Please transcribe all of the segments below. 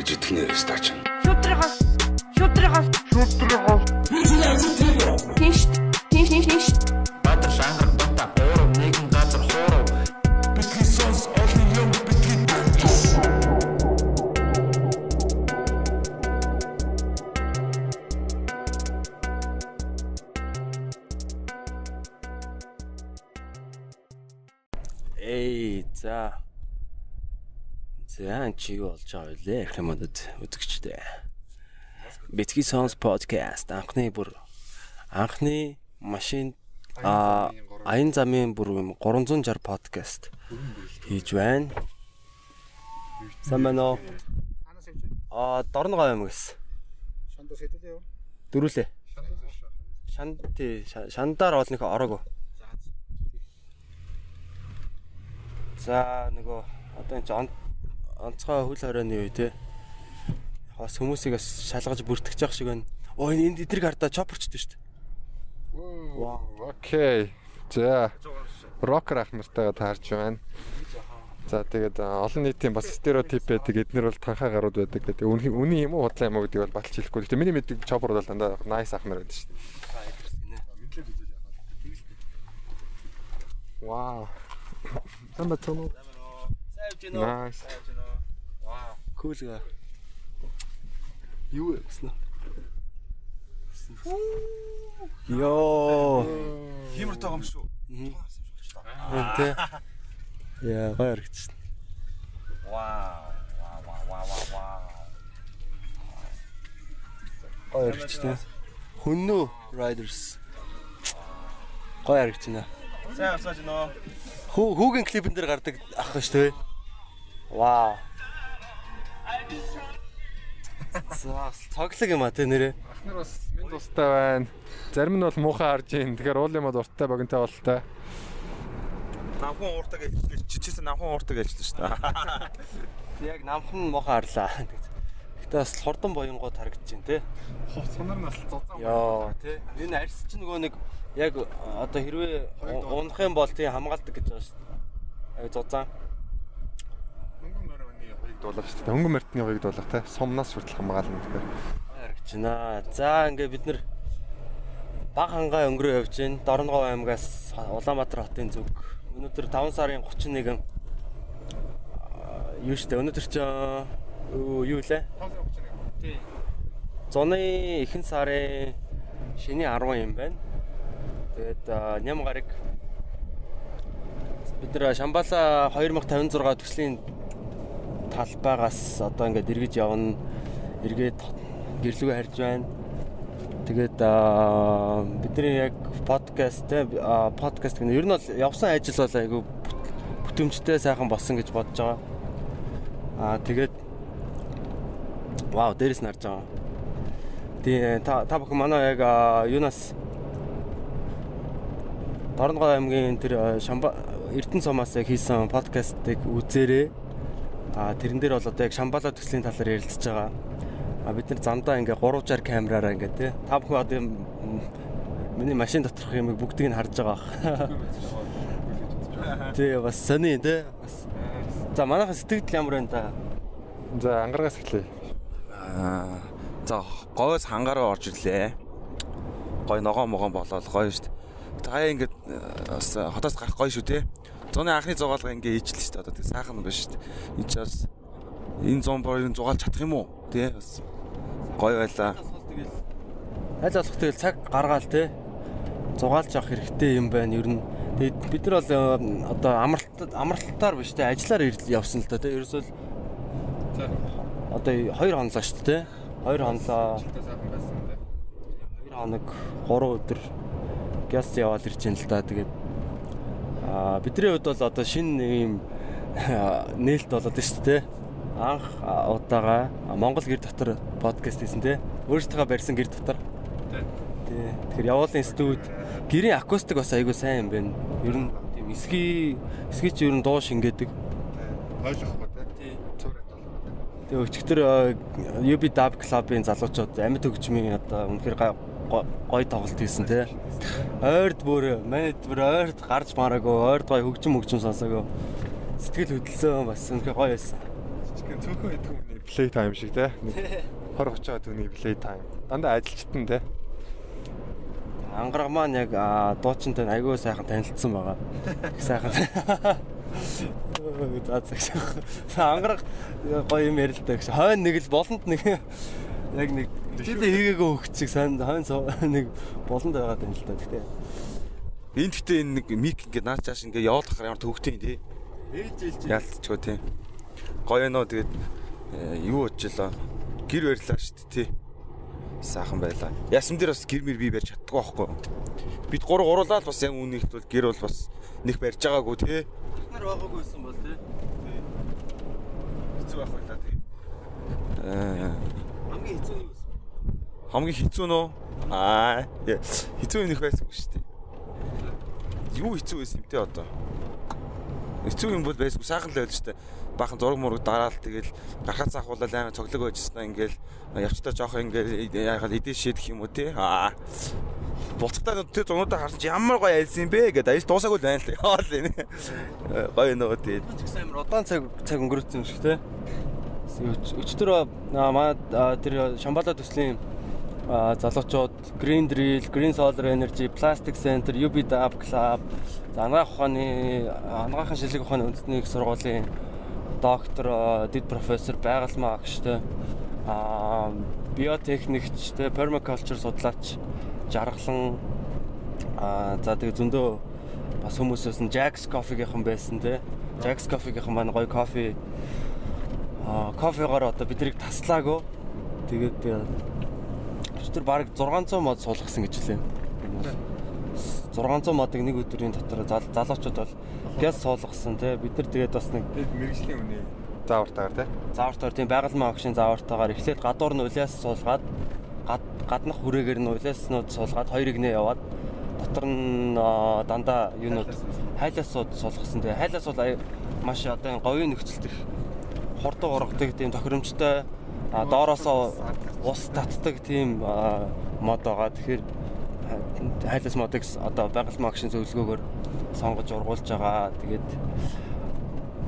гарч идэх нэ стач. Шүтрихас. Шүтрихас. Шүтрихас. Тинш. Тинш тинш тинш. Юу болж байгаа вэ? Хэмэдэд үзэгчтэй. Битгий Songs podcast анхны бүр анхны машин а аян замын бүр юм 360 podcast хийж байна. Сайн байна уу? А дорногоо юм гэс. Шандас хэдэл яв? Дөрүлээ. Шанти шандаар бол нөхө ороогүй. За нөгөө одоо энэ онцгой хөл хорионы үе те. Бас хүмүүсийг бас шалгаж бүртгэж явах шиг байна. Оо энэ эдрийг хардаа чопперчтэй шүү дээ. Вау. Окей. За. Рокер ах нартайгаа таарч байна. За тэгээд олон нийтийн бас стереотип байдаг. Эднэр бол танхаа гарууд байдаг гэдэг. Үний юм уу худлаа юм уу гэдгийг бол баталж хэлэхгүй. Гэтэ миний мэддэг чоппер бол дандаа nice ах нар байдаг шүү дээ. Вау. Самба тоно. Сайвж гинөө. Nice. Вау. Кул га. Юу гэсэн. Йоо. Химэртэй юм шүү. Тэ. Яа, гоё харагдчихсан. Вау. Вау вау вау вау вау. Гоё харагдчихсан. Хүннүү Riders. Гоё харагдчихна. Сайн авсаж гинөө. Хүү хүүгийн клипэн дээр гардаг ах шүү дээ. Вау. За цоглог юм а тэ нэрээ. Ахнар бас минь тустай байна. Зарим нь бол муухай харж ийн. Тэгэхээр уул юм дуртай богинтой болтой. Намхан ууртаг ээлжлээ. Чичээсээ намхан ууртаг ээлжлээ шүү дээ. Яг намхан мохоо харлаа. Гэтэ бас хурдан боёнгууд харагдаж байна те. Хувцсанаар нас зузаан. Йоо те. Энэ арьс чинь нөгөө нэг яг одоо хэрвээ унах юм бол тий хамгаалдаг гэж байгаа шүү дээ. Зузаан. Хоёрыг дуулах шүү дээ. Хөнгөн мөртний хоёрыг дуулах те. Сумнаас хүртэл хамгаална тэгэхээр. харагдаж байна. За ингээ бид нар баг хангаа өнгөрөө явж байна. Дорногов аймгаас Улаанбаатар хотын зүг. Өнөөдөр 5 сарын 31 аа, юу штэ өнөөдөр чи юу юу лээ? Тий. Зуны ихэнх сарын шний 10 юм байна. Тэгээд ням гараг бид нар Шамбала 2056 төслийн талбайгаас одоо ингээд эргэж явна. Эргээд гэрлүүгээ харж байна. Тэгээд бидний яг подкаст те аа, подкаст гэнэ ер нь бол явсан ажил бол айгүй бүт- бүтэмжтэй сайхан болсон гэж бодож байгаа. Аа тэгээд вау дээрээс нь харж байгаа. Тэгээ та та бүхэн манай яг аа, юунаас Дорногов аймгийн тэр Шамба Эрдэнэ сумаас яг хийсэн подкастыг үзээрэй. А тэрэн дээр бол одоо яг Шамбала төслийн талаар ярилцж байгаа. А бид нар замдаа ингээ 360 камераараа ингээ тий. Та бүхэн одоо миний машин доторх юмыг бүгдийг нь харж байгаа. Тий бас сони тий. За манайхан сэтгэл ямар байна та? За ангаргаас эхлэе. Аа. За гоёс хангаараа орж ирлээ. Гой ногоо могоон болоод гоё шүү дээ. Та ингээд э, бас хотоос гарах гоё шүү те. Зуны анхны зугаалга ингээ ижлээ шүү дээ. Одоо тэг сайхан байна шүү дээ. Энд ч бас энэ зун борыг зугаалж чадах юм уу? Тэ бас гоё байлаа. Аль болох тэгэл цаг гаргаал тий. Зугаалж авах хэрэгтэй юм байна ер нь. Тэгээд бид нар бол э, одоо амралт амралтаар биш тий ажиллаар явсан л та тий. Ерөөсөө л одоо 2 хонлоо шүү дээ тий. 2 хонлоо. 2 хоног 3 өдөр гяс яваал ирж байна л да. Тэгээд аа бидний хувьд бол одоо шинэ нэг юм нээлт болоод байна шүү дээ. Анх удаага Монгол гэр дотор подкаст хийсэн тий. Өөрсдөө барьсан гэр дотор. Тий. Тэгэхээр явуулын студ гэрийн акустик бас айгүй сайн юм байна. Ер нь тийм эсгий эсгий чи ер нь дуу шингээдэг. Ойлгохгүй. Тий. Тэгээ өчигдөр UB Dub Club-ын залуучууд амьд хөгжмийн одоо үнэхээр га- го- гоё тоглолт хийсэн тий. Ойрд бүр манайд бүр ойрд гарч мараагүй ойрд гоё хөгжим хөгжим сонсоогүй. Сэтгэл хөдлсөн бас үнэхээр гоё байсан. Жижигхэн цөөхөн идэх хүний play time шиг те. 20 30 төгний play time. Дандаа ажилчтан те. Ангараг маань яг дуучинтай айгүй сайхан танилцсан байгаа. Сайхан. За за. Ангараг гоё юм ярил л да гэж. Хойно нэг л болонд нэг яг нэг Тэдээ хийгээгүй хөвч чиг сайн хойно нэг болонд байгаад байна л да. Гэтэ Энд гэхдээ энэ нэг мик ингээд наач чааш ингээд явуулахаар ямар төвхтэй юм тий. ээлж ээлж Яалтчгүй тий. Гоё нөө тэгээд э, юу очлоо. Гэр барьлаа дээ тий. Сайхан байлаа. Ясам дээр бас гэр мэр би барьж чаддгүй байхгүй. Бид гур гуруулаад бас яг үнийхт бол гэр бол бас нэг барьж байгаагүй тий. нар байгаагүйсэн бол тий. Хэцүү байх байлаа тий. Аа Хамгийн хэцүү? Хамгийн хэцүү нөө аа хэцүү юм их байсангүй шүү дээ. Юу хэцүү байсан юм те одоо. Хэцүү юм бол байсгүй сайхан л байл шүү дээ. Баахан зураг мураг дараал тэгэл гарахаас ахуулаад аймаа цоглог байжснаа ингээл явцдаа жоох ингээл яагаад эдэн шийдэх юм уу те аа. Буцагтаа тэр зунуудаа харсан чи ямар гоё айлсан юм бэ гэдэг аяс дуусаагүй байна л яа л энэ. Гоё тэгээд Тэгс амар удаан цаг цаг өнгөрөөсөн юм шиг те. Өчтөр маа тэр Шамбала төслийн залуучууд Green Drill, Green Solar Energy, Plastic Center, UB Dab Club, анагаах ухааны анагаахын шилэг ухааны үндэсний их сургуулийн доктор, дэд профессор, байгалмаа агштай, а биотехникч, тэ permaculture судлаач жаргалан а за тэгээ зөндөө бас хүмүүсээс нь Jack's Coffee-гийнхан байсан те. Jack's Coffee-гийнхан маань гоё кофе а кофегоор одоо биднийг таслаагүй. Тэгээд өчтөр баг 600 мод суулгасан гэж хэлээ. 600 модыг нэг өдрийн дотор зал- залуучууд бол газ суулгасан те. Бид нар тэгээд бас нэг мэрэгжлийн үний заавартаагаар те. заавартаар тийм байгалмаа агшийн заавартаагаар эхлээд гадуур нь улиас суулгаад гад- гаднах хүрээгээр нь улиаснууд суулгаад хоёрыг нэ яваад дотор нь аа, дандаа юунууд хайлаасууд суулгасан. Тэгээ хайлаас бол маш одоо говийн нөхцөлт их хурдан ургадаг тийм тохиромжтой доороосоо ус татдаг тийм мод байгаа. Тэгэхээр хайлас модыг одоо байгалмаа агшийн зөвлөгөөгөөр сонгож ургуулж байгаа. Тэгээд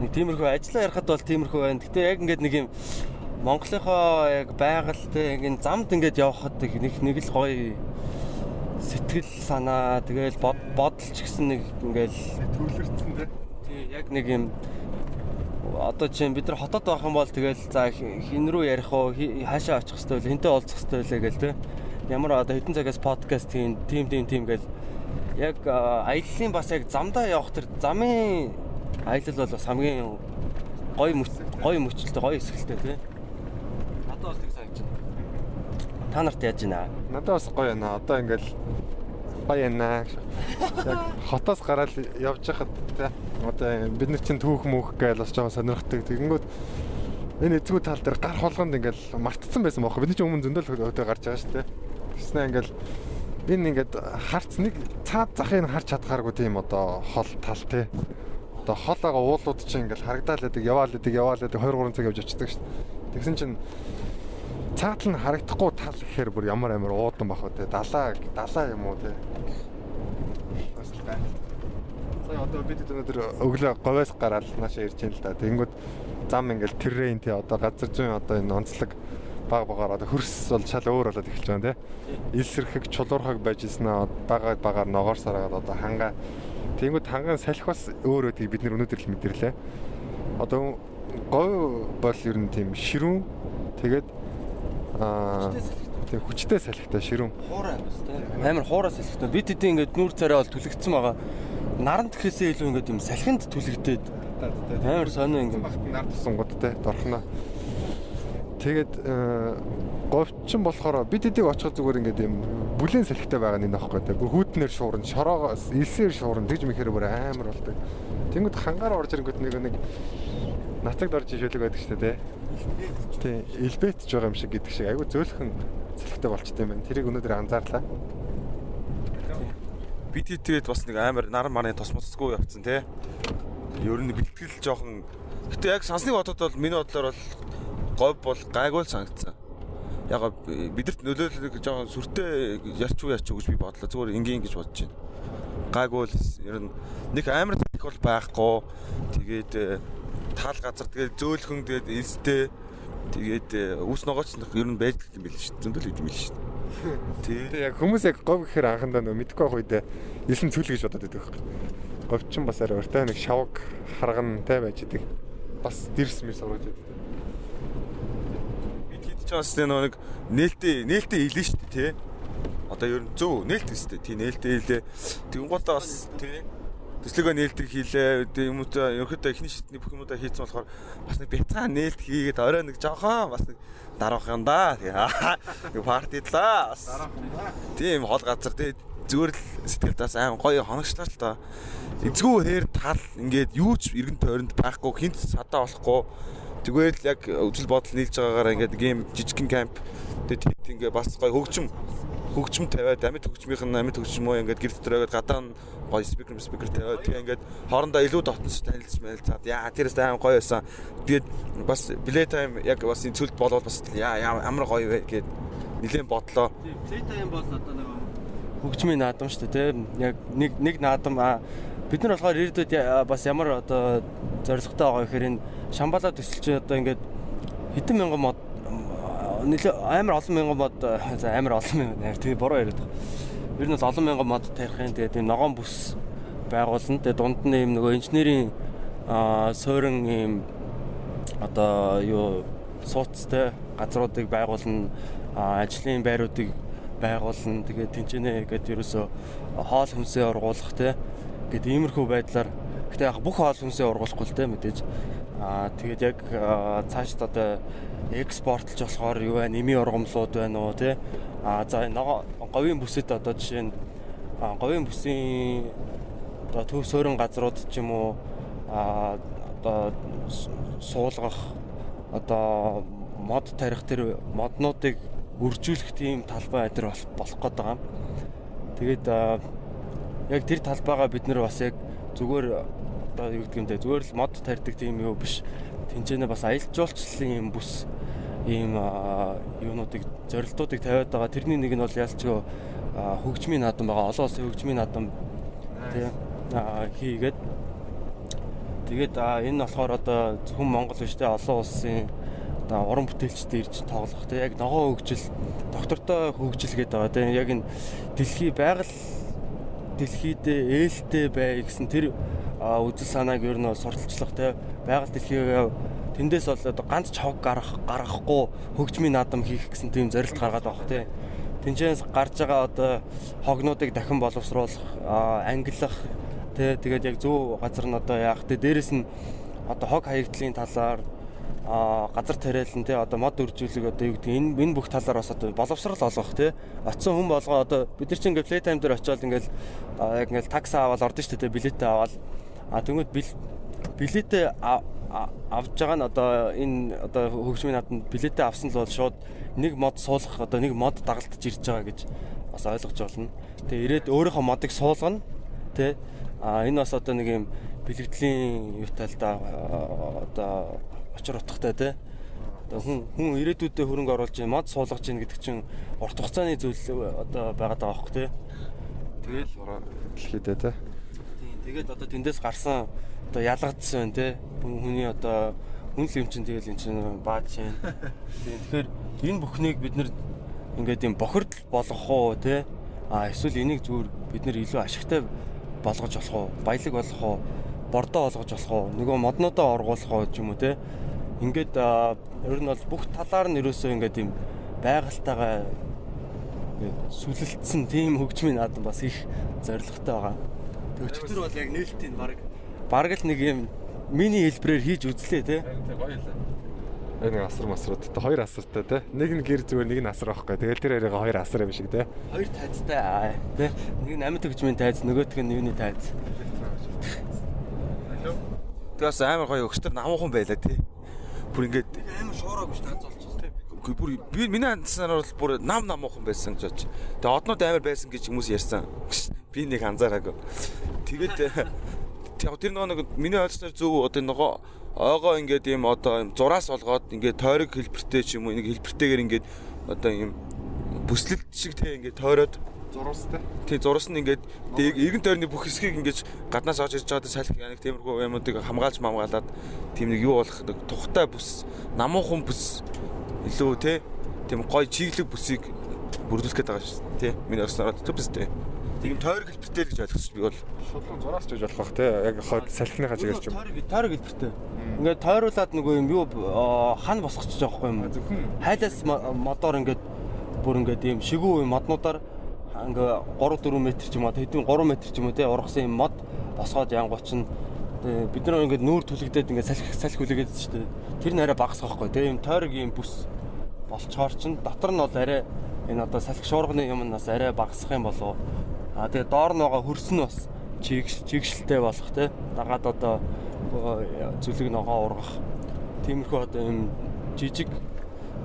нэг тиймэрхүү ажиллаа ярихад бол тиймэрхүү байна. Гэтэ яг ингээд нэг юм Монголынхоо яг байгальтай яг энэ замд ингээд явхад нэг нэг л гоё сэтгэл санаа тэгэл бод- бодол ч гэсэн нэг ингээл Төвлөрсөн те. тий яг нэг юм одоо чинь бид нар хотод байх юм бол тэгэл за хи- хин рүү ярих уу? Хаашаа очих хэвтэй вэ? Хинтээ уулзах хэвтэй вэ гэл те ямар одоо хэдэн цагаас подкаст хийн тим тим тим гэл. Яг а, аяллаа бас яг замдаа явах тэр замын аялал бол бас хамгийн гоё мөч гоё мөчлөлтэй гоё эсгэлтэй тий надад бол тэг санагдаж байна. Та нарт яаж байна? Надад бас гоё байна. Одоо ингээл гоё байна. Яг хотоос гараад явж хахад те. Одоо бид нар чинь түүх мөнх гээл бас жоохон сонирхдаг. Тэгэнгүүт энэ эзгүй тал дээр гар холгонд ингээл мартцсан байсан бохоо. Бид нар чинь өмнө зөндөл өдөө гарч байгаа шүү те. Тэснэ ингээл энэ ингээд харц нэг цаад захыг харж чадхааргүй тийм одоо хол тал те. Одоо хол байгаа уулууд чинь ингээл харагдаал байдаг, яваал байдаг, яваал байдаг 2 3 цаг явж очдөг шүү. Тэгсэн чинь цаатал нь харагдахгүй тал гэхээр бүр ямар амар уудан бах үү те далаа далаа юм уу те бас л гай. Сая одоо бид өнөөдөр өглөө говьос гараад наашаа ирж байна л да. Тэнгүүд зам ингээл террейн те одоо газар зүйн одоо энэ онцлог баг багаар одоо хөрс бол шал өөр болоод эхэлж байна те. Илсэрхэг чулуурхаг байж ирсэн бага багаар ногоор сараад одоо хангаа Тэнгүүд хангаан салхи бас өөр өдгийг бид нар өнөөдөр л мэдэрлээ. Одоо говь бол ер нь тийм ширүүн тэгээд аа тийм хүчтэй салхитай ширүүн. хуурай бас тий амар хуурай салхитай бид хэдийн ингээд нүүр царай бол түлэгдсэн байгаа наранд гэхээсээ илүү ингээд юм салхинд түлэгдээд амар сонио ингээд багт нар тусангууд те дорхно. Тэгээд э, говьчин болохоор бид эдийг очиход зүгээр ингээд юм бүлээн салхитай байгаа нэг нөхгүй те. Бүр хүүтнэр шуурна, шороогоос илсээр шуурна тэгж мэхээр бүр амар болдог. Тэнгүүд хангаар орж ирэнгүүт нэг нэг нацагд орж ишүүлэг байдаг шүү дээ те. Тий, илбэтж байгаа юм шиг гэдэг шиг айгүй зөөлхөн салхитай болчтой юм байна. Тэрийг өнөөдөр анзаарлаа. бид тэгээд бас нэг амар нар маны тосмоцгүй явцсан те. Ер нь бэлтгэл жоохон гэтээ яг сансныг бодоод бол миний бодлоор бол говь бол гайгүй санагдсан. Яг бидэрт нөлөөлөх жоохон сүртэй ярьчгүй яач гэж би бодлоо. Зүгээр энгийн гэж бодож байна. Гайгүй л ер нь нэг амар их бол байхгүй. Тэгээд э, тал газар тэгээд зөөлхөн тэгээд эстэй тэгээд э, үс ногооч ер нь байж гэдэг юм дээ. Зөндөл гэдэг юм байл шүү дээ. Тий. Тэгээ яг хүмүүс яг говь гэхээр анхандаа нөө мэдгүй байх үедээ элсэн цүл гэж бодоод байдаг байхгүй. Говь ч бас арай өртөө нэг шавг харгантай байж идэг. Бас дэрс мэр сургаж. Бид хэд ч бас нэг нээлттэй нээлттэй илэн шүү дээ тий. Одоо ер нь зөв нээлт өстэй тий нээлттэй илээ. Тэнгуудаа бас тий төслөгөө нээлтийг хийлээ. Тэгээ юм уу ерөөхдөө эхний шатны бүх юмудаа хийцэн болохоор бас нэг бяцхан нээлт хийгээд орой нэг жоохон бас нэг дараах юм да. Тэгээ партидлаа. Тийм хол газар тэгээ зүгээр л сэтгэл тас аим гоё хоногчлаа л та. Эзгүй хээр тал ингээд юу ч эргэн тойронд байхгүй хинт садаа болохгүй. Зүгээр л яг үзэл бодол нийлж байгаагаар ингээд гейм жижигхэн камп тэгээ ингээд бас гоё хөгжим хөгжим тавиад амьд хөгжмийнх нь амьд хөгжим уу ингээд гэр дотор байгаад гадаа нь гоё спикер спикер тавиад тэгээ ингээд хоорондоо илүү дотнос танилцж мэлцаад яа тэрээс аим гоё байсан. Тэгээд бас play time яг бас энэ цөлд болоод бас яа ямар гоё вэ гэд нилээн бодлоо. Play time бол одоо нэг хөгжмийн наадам шүү дээ тийм яг нэг нэг наадам бид нар болохоор ирээдүйд бас ямар одоо зорилготой байгаа гэхээр энэ шамбалаа төсөлч одоо ингээд хэдэн мянган мод нэлээ амар олон мянган мод за амар олон мянган тийм буруу яриад байгаа. Ер нь бол олон мянган мод тарихын тэгээд энэ ногоон бүс байгуулна. Тэгээд дунд нь юм нөгөө инженерийн суурин юм одоо юу сууцтай газруудыг байгуулна. ажлын байруудыг байгуулна. Тэгээд тэнцэнэ гэдэг ерөөсө хоол хүнсээ ургуулах те. Гэт иймэрхүү байдлаар гэтээ яг бүх хоол хүнсээ ургуулахгүй л те мэдээж. Аа тэгээд яг цаашд одоо экспортлж болохоор юу вэ? Ними ургамлууд байна уу тий? А за говийн бүсэд одоо жишээ нь говийн бүсийн одоо төв суурин газрууд ч юм уу а одоо суулгах одоо мод тарих тэр моднуудыг үржүүлэх тийм талбай адир болох гээд байгаа. Тэгээд яг тэр талбайгаа бид нэр бас яг зүгээр одоо юу гэдэг юм бэ зүгээр л мод тарьдаг тийм юу биш. Тинчэнэ бас аялал жуулчлалын юм бүс ийм юунуудыг зорилтуудыг тавиад байгаа. Тэрний нэг нь бол ялчгүй хөгжмийн наадам байгаа. Олон улсын хөгжмийн наадам тийм хийгээд тэгээд энэ болохоор одоо зөвхөн Монгол биш те олон улсын одоо уран бүтээлчтэй ирж тоглох те яг ногоо хөгжил доктортой хөгжил гэдэг байгаа те яг энэ дэлхий байгаль дэлхийд ээлтэй бай гэсэн тэр үзэл санааг ер нь сурталчлах те байгаль дэлхийг тэндээс бол ганц чавг гарах гаргахгүй хөгжмийн наадам хийх гэсэн тийм зорилт гаргаад байгаа тий. Тинчээс гарч байгаа одоо хогнуудыг дахин боловсруулах, ангилах тэгээд яг зөв газар нь одоо яах тий дээрэс нь одоо хог хаягдлын талаар а газар тариалан тий одоо мод үржүүлэг одоо юу гэдэг энэ энэ бүх талаар бас одоо боловсрал олгох тий оцсон хүн болгоо одоо бид нар чинь ингээ плей тайм дээр очиод ингээл яг ингээл такси аваад ордон шүү дээ билетээ аваад а тэгмэд билетээ авж байгаа нь одоо энэ одоо хөгжмийн нааданд билетээ авсан л бол шууд нэг мод суулгах одоо нэг мод дагалдаж ирж байгаа гэж бас ойлгож болно. Тэгээ ирээд өөрийнхөө модыг суулгана тий. А энэ бас одоо нэг юм бэлгэдлийн юутай л да одоо очир утгатай тий. Одоо хүн хүн ирээдүйдээ хөрөнгө оруулж мод суулгаж гин гэдэг чинь урт хугацааны зүйл одоо байгаад байгаа байхгүй тий. Тэгэл дэлхийдээ тий. Тэгээд одоо тэндээс гарсан одоо ялгагдсан байна те. Хүний одоо хүн л юм чинь тэгэл эн чинь баад чинь тэгэхээр энэ бүхнийг бид нэр ингээд юм бохирдол болгох уу те? А эсвэл энийг зүгээр бид нэр илүү ашигтай болгож болох уу? Баялаг болох уу? Бордоо болгож болох уу? Нөгөө моднуудаа оргуулах уу ч юм уу те ингээд ер нь бол бүх талаар нь ерөөсөө ингээд юм байгальтайгаа сүлэлтсэн тийм хөгжмийн наадам бас их зоригтой байгаа. Өчигдөр бол яг нээлтийн баг бараг л нэг юм мини хэлбрээр хийж үзлээ те. Гоё л. Энэ асар масрууд те хоёр асартай те. Нэг нь гэр зүгээр нэг нь асар байхгүй. Тэгэл тэр хоёрыг хоёр асар юм шиг те. Хоёр тайцтай те. Нэг нь амьд хөгжмийн тайц, нөгөөх нь юуны тайц. Тэгээс амар гоё өгчтөр намуухан байла те. Бүр ингээд амар шуураагүй ш тайц болчихсон те. Үгүй бүр би миний хандсанаар бол бүр нам намуухан байсан гэж бодож. Тэгээ однууд амар байсан гэж хүмүүс ярьсан. Би нэг анзаараагүй. Тэгээд яг тэр нөгөө миний ойлгосноор зөв одоо нөгөө ойгоо ингээд ийм одоо зураас олгоод ингээд тойрог хэлбэртэй ч юм уу нэг хэлбэртэйгээр ингээд одоо ийм бүслэлт шиг те ингээд тойроод Зурвастай. тий зурс нь ингээд дэг- эргэн тойрны бүх хэсгийг ингээд гаднаас орж ирж байгаа салхи яг тиймэрхүү юмнуудыг хамгаалж мамгаалаад тийм нэг юу болох нэг тухтай бүс намуухан бүс илүү тий тийм гой чиглэг бүсийг бүрдүүлэх гээд байгаа шүү дээ тий миний орсноор төв бүс тий тийм тойрог хэлбэртэй л гэж ойлгож би бол Шудлан зураас ч гэж болох бах те. Яг хойд салхиныхаа чигээр ч юм. тойрог хэлбэртэй. Ингээд тойруулаад нөгөө юм юу хан босгочих жоохгүй юм. Зөвхөн Хайлаас мо- модоор ингээд бүр ингээд ийм шигүү юм моднуудаар ингээ 3 4 м ч юм уу хэдэн 3 м ч юм уу те ургасан юм мод босгоод янгууч нь бид нар ингээд нүүр түлэгдээд ингээд салхи салхи хүлээгээд шүү дээ. Тэр нь арай багасах байхгүй те ийм тойрог ийм бүс болчоор чинь дотор нь бол арай энэ одоо салхи шуурганы юм нь бас арай багасах юм болов. А тэгээ доор нь байгаа хөрс нь бас чигш чигшэлтэй болох те. Дагаад одоо э, зүлэг ногоо ургах. Тиймэрхүү одоо ийм жижиг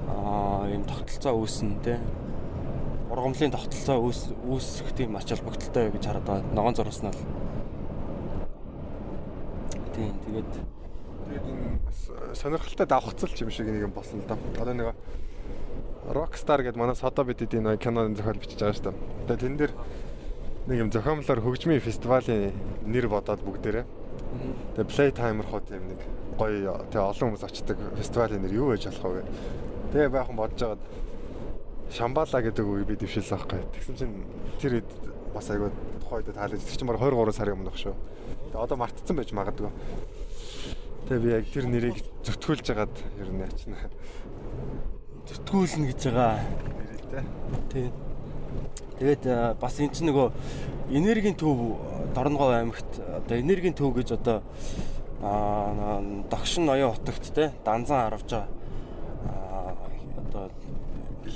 аа ийм тогтолцоо үүснэ те ургамлын тогтолцоо үүс үүсэх тийм ач холбогдолтой гэж хараад байгаа ногоон зурвас нь тийм тэгээд тэгээд энэ бас сонирхолтой давхцал юм шиг нэг юм болсон л да. Одоо нэг Rockstar гэдэг манай Содо бидэд энэ киноны зохиол бичиж байгаа шүү дээ. Тэгээд тэн дээр нэг юм зохиомлоор хөгжмийн фестивалийн нэр бодоод бүгдээрээ. Тэгээд Playtimer хот юм нэг гоё тэгээ олон хүмүүс очдог фестивалийн нэр юу байж болох вэ? Тэгээ байхан бодож байгаад Шамбала гэдэг үг би дэвшилсэн байхгүй. Тэгсэн чинь тэр хэд бас айгүй тухайд таалаж тэр чинь баг 23 сарын өмнөх шүү. Тэгээ одоо мартцсан байж магадгүй. Тэгээ би яг тэр нэрийг зөвтгүүлж хагаад ер нь ячна. зүтгүүлнэ гэж байгаа. Нэрэлтэй. Тийм. Тэгээд бас эн чинь нөгөө энергийн төв Дорногов аймагт одоо энергийн төв гэж одоо аа догшин ноён хотогт те данзан харавж байгаа. Аа одоо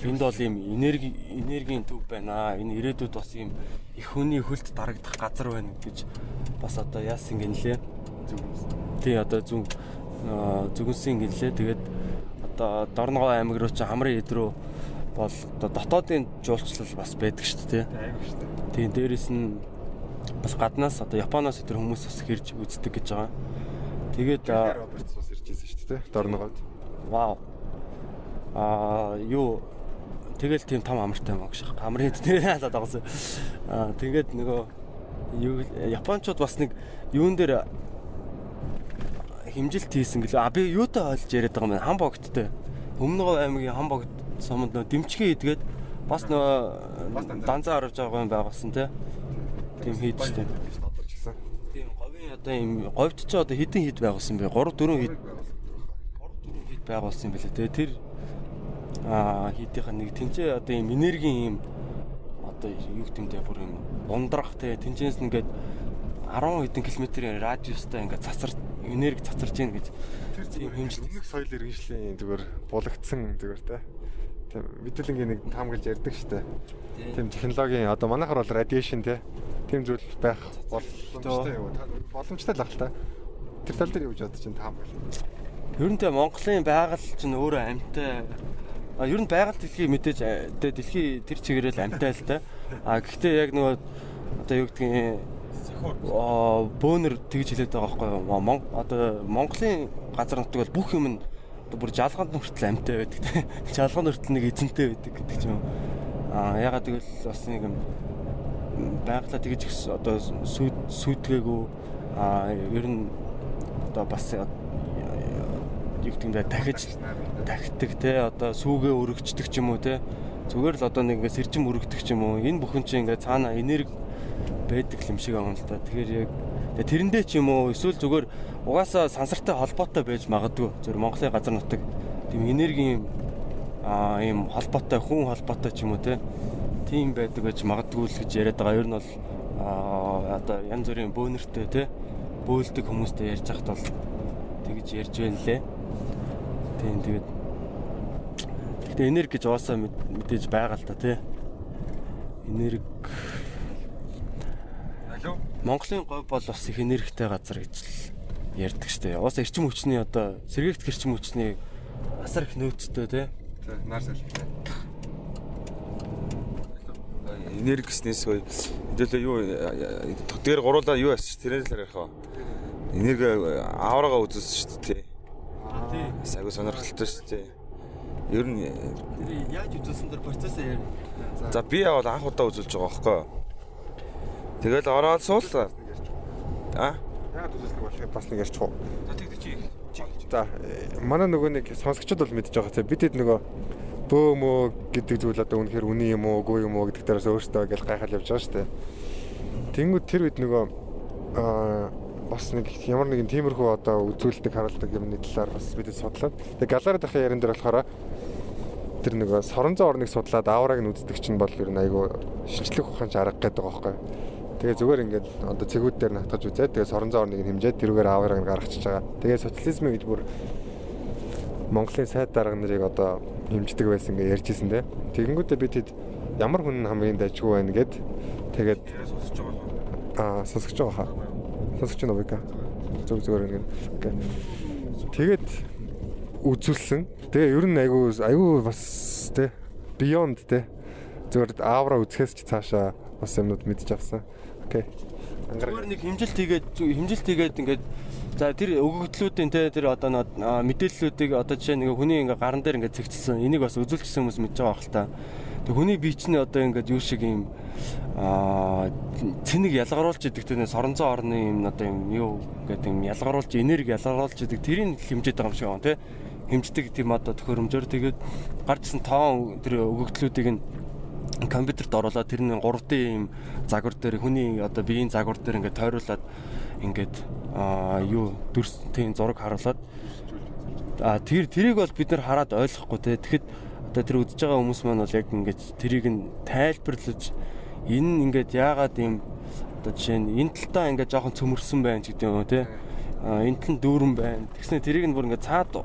энд бол ийм энерги энергийн төв байна. Энэ ирээдүйд бас ийм их хүний хөлд дарагдах газар байна гэж бас одоо яасан гинлээ. Тий одоо зүг зүгэнсэн гинлээ. Тэгээд одоо Дорногов аймаг руу чи хамрын хэд рүү бол одоо дотоодын жуулчлал бас байдаг шүү дээ. Айгүй шүү дээ. Тийм дээрэс нь бас гаднаас одоо Японоос өдр хүмүүс бас хэрж үздэг гэж байгаа. Тэгээд Робертс бас ирж байсан шүү дээ. Дорногод. вау. Аа юу тэгэл тийм том амартай юм гэж. Амрын дээр хаалаад байгасан. Аа тэгээд нөгөө юу Японочууд бас нэг юун дээр химжилт хийсэн гэлээ. А би юутай ойлж яриад байгаа юм бэ? Хам богдтой. Өмнөгов аймгийн хам богд сумд нөгөө дэмчгээ идгээд бас нөгөө данзаа оруулж байгаа юм байгуулсан тий. Тийм хийдтэй. Тийм говийн одоо юм говьд ч одоо хэдэн хід байгуулсан бэ? 3 4 хід 3 4 хід байгуулсан юм байна. Тэгээ тэр аа хийдийнх нэг тэнцээ одоо юм энергийн юм одоо юу гэмтэй бүр юм ундрах тэгээ тэнцээс ингээд 10 хэдэн километрийн радиустай ингээд цацар энерги цацарч ийн гэж Тэр тийм зүгээр хэмжил өмнөх соёл иргэншлийн зүгээр булагдсан зүгээр те. Тийм мэдээлэнгийн нэг таамаглаж ярьдаг дээ. Тийм технологийн одоо манайхаар бол радиашн те. Тийм зүйл байх боломжтой юу? Боломжтой л ах л та. Тэр тал дээр юу гэж бодож чинь таамаглал. Ер нь тэ Монголын байгаль чинь өөрөө амьтай А ер нь байгаль дэлхий мэдээж э, тэ дэлхий тэр чигээрээ л та. А гэхдээ яг нөгөө одоо юу гэдгийг Аа бөөнөр тэгж хэлээд байгаа байхгүй юу? Мон одоо Монголын газар нутаг бол бүх юм нь бүр жалганд хүртэл амьтай байдаг тийм. Жалганд хүртэл нэг эзэнтэй байдаг гэдэг ч юм. Аа ягаад гэвэл бас нэг юм байгалаа тэгж одоо сүйд сүйдгээгүй аа ер нь одоо бас юу гэдэг нь дахиж тахидаг те одоо сүүгээ өргөждөг ч юм уу те зүгээр л одоо нэг ингээ сэржим өргөдөг ч юм уу энэ бүхэн чинь ингээ цаана энерги байдаг юм шиг юм л та. Тэгэхээр яг тэрэндээ ч юм уу эсвэл зүгээр угаасаа сансартай холбоотой байж магадгүй. Зөв Монголын газар нутаг тийм энергийн аа ийм холбоотой хүн холбоотой ч юм уу те. Тийм байдаг байж магадгүй л гэж яриад байгаа. Ер нь бол аа одоо янз бүрийн бөөнөртэй те бөөлдөг хүмүүстэй ярьж хахад бол тэгж ярьж байна лээ. Тийм тэгээд Гэтэ энерги гэж угаасаа мэдээж байгаа л та тий. Энерги Алуу. Монголын говь бол бас их энергитэй газар гэж ярьдаг штэ. Уус эрчим хүчний одоо сэргийгдэх эрчим хүчний асар их нөөцтэй тий. За нар салхитай. энерги гэснээс гоё хэдүүлээ юу дээр гуруулаа юу асч тэрээр л ярих аа. Энерги аавраага үзүүлсэн шүү дээ. Тий. Сагүй сонирхолтой шүү дээ. Ер нь яаж үзүүлсэн тэр процессыг ярь. за би бол анх удаа үзүүлж байгаа байхгүй юу. Тэгэл ороод суулаа. А? Яагаад үзүүлдэг болохыг бас нэг ярьчих уу? За тэг чи За э, манай нөгөө нэг сонсогчд бол мэдж байгаа те бидэд нөгөө бөө мөө гэдэг зүйл одоо үнэхээр үний юм уу үгүй юм уу гэдэг дээрээс өөртөө ингээл гайхал явж байгаа шүү дээ. Тэнгүүд тэр үед нөгөө аа бас нэг ямар нэгэн тиймэрхүү одоо үзүүлдэг харуулдаг юмны талаар бас бидэд судлаад тэгээ галаар дахин ярен дээр болохоор тэр нөгөө соронзон орныг судлаад аавраг нь үздэг чинь бол ер нь айгүй шинжлэх ухаанч арга гэдэг байгаа байхгүй. Тэгээ зүгээр ингээд одоо цэгүүд дээр натгаж үзээд тэгээ соронзон орныг хэмжээд тэрүүгээр аавраг нь гаргачихж байгаа. Тэгээ социализм гэж бүр Монголын сайд дарга нарыг одоо хэмждэг байсан ингээ ярьжсэн те. Тэгэнгүүтээ би тэд ямар хүн хамгийн дайггүй байна гэд тэгээд аа сонсож байгаа хаа. Сонсож байна уу бика? Зүг зүгээр. Окей. Тэгээд үзүүлсэн. Тэгээ ер нь айгүй айгүй бас те beyond те зүгээр аавра үзэхээс ч цаашаа бас юмнууд мэдчих авсан. Окей. Зүгээр нэг хэмжилт хийгээд хэмжилт хийгээд ингээд за тэр өгөгдлүүдийн те тэр одоо мэдээллүүдийг одоо жишээ нэг хүний ингээ гаран дээр ингээ зэгцсэн энийг бас үзүүлчихсэн хүмүүс мэдж байгаа хэл та. Тэг хүний бие чинь одоо ингээд юу шиг юм аа цэнийг ялгаруулж идэг тэр нэг соронзон орны юм одоо юм юу ингээд юм ялгаруулж энерги ялгаруулж идэг тэрийг хэмжээд байгаа юм шиг байна те. Хэмждэг тийм одоо төхөөрөмжөөр тэгээд гарчсан тоон тэр өгөгдлүүдийг нь компьютерт оруулаад тэрний 3D юм загвар дээр хүний одоо биеийн загвар дээр ингээд тойруулаад ингээд аа юу дүрс тийм зураг харуулад а тэр тэрийг бол бид нар хараад ойлгохгүй те тэгэхэд одоо тэр үзэж байгаа хүмүүс маань бол яг ингээд тэрийг нь тайлбарлаж энэ нь ингээд яагаад юм одоо жишээ нь энэ талтаа ингээд жоохон цөмөрсөн байна ч гэдэг юм уу те а энэ тал дүүрэн байна тэгснэ тэрийг нь бүр ингээд цаад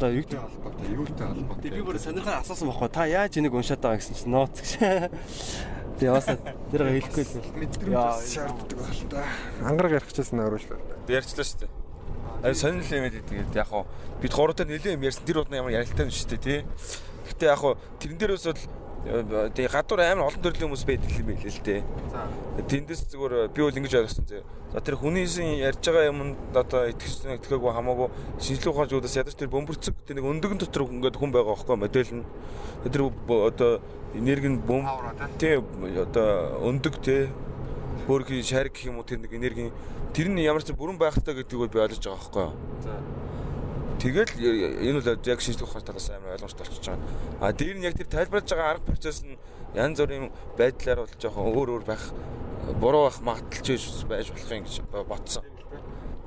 одоо юу гэдэг холбоотой, юутай холбоотой. Тэг би бүр сонирхол асуусан байхгүй та яаж энийг уншаад байгаа гэсэн чинь нууц гэж. Тэг яваасаа тэр хэлэхгүй л. мэдрэмж шаарддаг байна л та. Ангараг ярих гэжсэн өөрөөшлөө. би ярьчлаа шүү дээ. Аа сонирхол юм ээ тэгээд яг хуу бид гуравтаа нэлээд юм ярьсан тэр удаа ямар ярилтай юм шүү дээ тий. Гэтэ яг хуу тэрэн дээрээс бол тэгээ гадуур амар олон төрлийн хүмүүс байдаг юм билээ л дээ. Тэндээс зүгээр би бол ингэж ойлгосон зэ. За тэр хүнийсэн ярьж байгаа юмд одоо итгэжсэн итгээгүү хамаагүй шинжлэх ухаанч удаас ядаж тэр бөмбөрцөг тэр нэг өндөгн дотор ингээд хүн байгаа байхгүй модель нь. Тэр одоо энерги нь бөм тий одоо өндөг тий бөөргийн шарик гэх юм уу тэр нэг энерги тэр нь ямар ч бүрэн байхтай гэдгийг би ойлгож байгаа байхгүй юу. Тэгэл энэ бол яг шинжлэх ухааны талаас амар ойлгомжтой болчихж байгаа. А дээр нь яг тэр тайлбарлаж байгаа арга процесс нь янз бүрийн байдлаар бол жоохон өөр өөр байх буруу байх магадлалч байж болох юм гэж бодсон.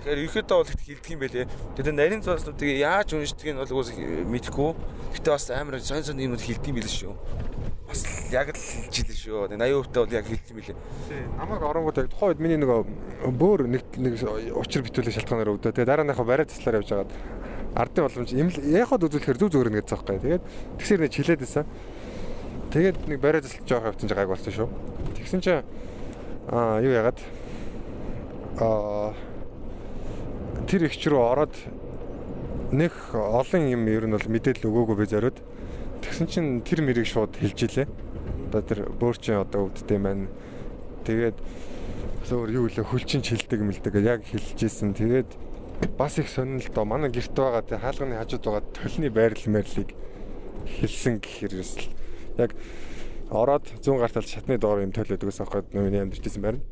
Тэгэхээр ерөөдөө бол хилдэг юм байлээ. Тэгээд нарийн зоослуудыг яаж уншдгийг нь бол үгүй мэдэхгүй. Гэтэ бас амар сонь сонь юмуд хилдэг юм билээ шүү. Бас яг л хилжилээ шүү. 80% таа бол яг хилдэг юм билээ. Намайг оронгууд яг тухайн үед миний нөгөө бөөр нэг нэг учир битүүлэх шалтгаанаар өвдөө. Тэгээ дарааныхаа бариа заслаар явж байгаад ардын боломж юм яхад үзүүлэхээр зүг зүгээр нэг заахгүй. Тэгээд тэгсэр нэг хилээд байсан. Тэгээд нэг бариа заслж жоох явцсан чи гайг болсон шүү. Тэгсэн чи аа юу ягаад аа тэр ихч рүү ороод нэг олон юм ер нь бол мэдээлэл өгөөгүй би зориод тэгсэн чинь тэр мэрийг шууд хэлж илээ. Одоо тэр бөөрчин одоо өвддөй маань тэгээд өөр юу илээ хүлчин чилдэг мэлдэг яг хэлж исэн. Тэгээд бас их сонирхол доо манай гэрт байгаа тэ хаалганы хажууд байгаа толны байрал мэрлийг хэлсэн гэхээр ерөөсөл яг ороод зүүн гар талд шатны доор юм толиод өгсөн аахгүй миний амьдчихсэн байрна.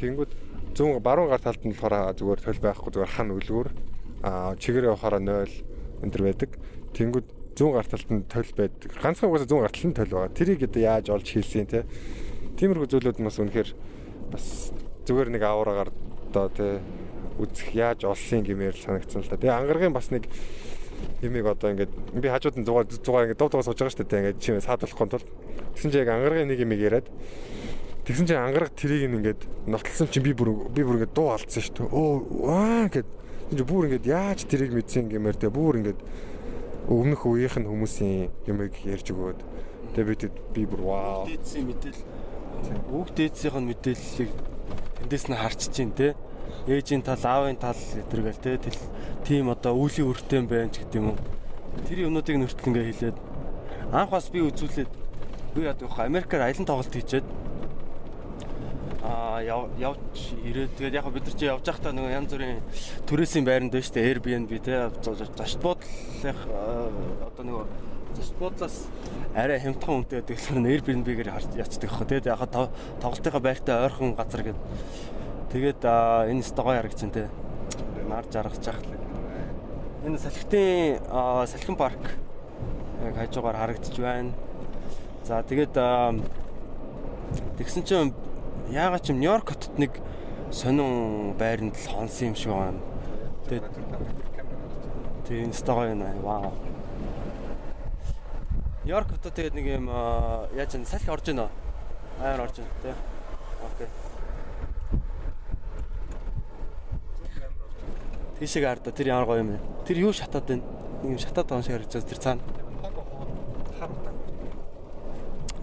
Тэнгүүд зүүн баруун гар талд нь болохоор зүгээр тол байхгүй зүгээр хан үлгүүр а чигээрээ явахаараа 0 энэ төр байдаг. Тэнгүүд зүүн гар талд нь тол байдаг. Ганцхан угаасаа зүүн гар талд нь тол байгаа. Тэрийг одоо яаж олж хийлсэн те. Тиймэрхүү зүйлүүд нь бас үнэхээр бас зүгээр нэг авраагаар одоо те үзэх яаж олсон гэмээр л санагдсан л да. Тэгээ ангаргийн бас нэг юмыг одоо ингээд би хажууд нь 100 100 ингээд дов дов сууж байгаа шүү дээ. Ингээд чимээ саадуулахгүй тул. Тэгсэн чинь яг ангаргийн нэг юмыг яриад Тэгсэн чинь ангараг тэрийг ингээд нотлсон чинь би бүр би бүр ингээд дуу алдсан шүү дээ. Оо аа гэд чинь бүр ингээд яаж тэрийг мэдсэн гэмээр те бүр ингээд өмнөх үеийнх нь хүмүүсийн юмыг ярьж өгөөд тэгээ би тэд би бүр вау дээдсийн мэдээл үг дээдсийнх нь мэдээллийг эндээс нь харч чинь те ээжийн тал аавын тал гэтэргээл те тийм одоо үүлийн өртөө байна ч гэдэг юм уу тэр юмнуудыг нөртөл ингээ хэлээд анх бас би үзүүлээд би яадаг вэ Америкаар аялан тоглолт хийчээд аа яв явж ирээд тэгээд яг бид нар чи явж байхдаа нөгөө янз бүрийн төрөөсийн байранд байна шүү дээ Airbnb те зочд буудлынх одоо нөгөө буудлаас арай хямдхан үнэтэй болохоор Airbnb-гээр ячдаг хөө. Тэгээд яг хаа тоглолтынхаа байртай ойрхон газар гэдэг. Тэгээд энэ стогоо ярагч энэ нар жаргаж ах. Энэ салхитын салхин парк яг хажуугаар харагдаж байна. За тэгээд тэгсэн чинь яагаад ч Нью-Йорк хотод нэг сонин байранд л хонсон юм шиг байна. Тэгээд тийм стогоо юм аа. Вау. Нью-Йорк хотод тэгээд нэг юм яаж ч салхи орж байна. Аяар орж байна тий. Окей. Тийшээ харда тэр ямар гоё юм бэ? Тэр юу шатаад байна? Юм шатаад байгаа шиг харагдаж байна тэр цаана.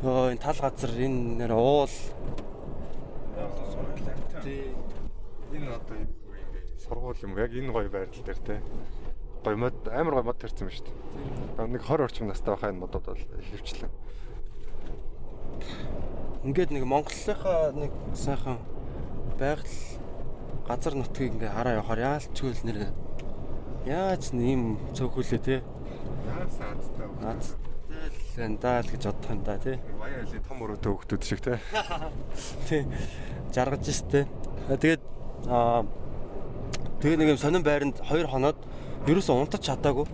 Оо энэ тал газар энэ нэр уул. Энэ одоо? Сургууль юм уу? яг энэ гоё байрлал дээр те. Гоё мод амар гоё мод тарьсан ба шүү дээ. Нэг 20 орчим настай байхаа энэ модод бол хөвчлэн. Ингээд нэг Монголынхаа нэг сайхан байгаль газар нутгийг ингээ хараа явахаар яалчгүй л нэр яаж нэм цөөхөлөө те. Яасан азтай. Нацтай л энэ даа л гэж бодох юм да тий. Баяа л том өрөөтэй хөвгтүүд шиг те. Тий. Жаргаж штэ. Тэгээд аа тэгээ нэг юм сонин байранд 2 хоноод ерөөсөө унтаж чадаагүй.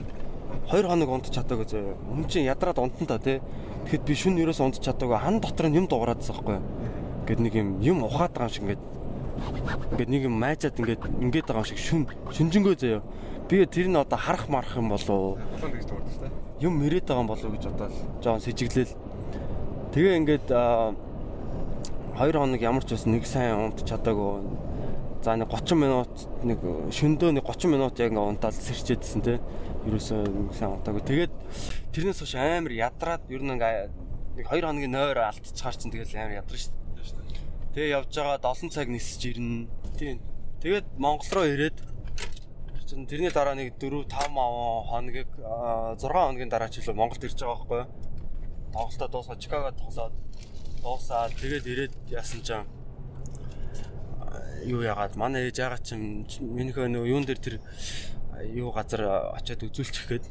2 хоног унтаж чадаагүй зөө. Хүн чинь ядраад унтан та тий. Тэгэхэд би шүн ерөөсөө унтаж чадаагүй. Хан дотор нь юм дугаараадсан байхгүй? Гэт нэг юм юм ухаад байгаа юм шиг ингээд ингээд нэг юм майжаад ингээд ингээд байгаа юм шиг шүн шүнжэнгөө заяа. Би тэр нь одоо харах марах юм болов уу? Юм мэрээд байгаа юм болов уу гэж бодоод жоон сэжиглээл. Тэгээ ингээд аа, хоёр хоног ямар ч бас нэг сайн унтж чадаагүй. За нэг 30 минут нэг шөндөө нэг 30 минут яг ингээд унтаал сэрчээдсэн те. Ерөөсөө нэг сайн унтаагүй. Тэгээд тэрнээс хойш амар ядраад ер нь ингээд нэг хоёр хоногийн нойр алдчихаар чинь тэгэл амар ядраа шүү. Тэгээ явж байгаа 7 цаг нисэж ирнэ. Тийм. Тэгээд Монгол руу ирээд чинь тэрний дараа нэг 4 5 хоногийг 6 хоногийн дараа ч илүү Монголд ирж байгаа байхгүй юу? Тоглолтоо дуусгаад Чикагод тоглоод дуусаад тэгээд ирээд яасан ч юм юу яагаад манай ээж яагаад ч минийхөө нөө юун дээр тэр юу газар очиад үзүүлчих гээд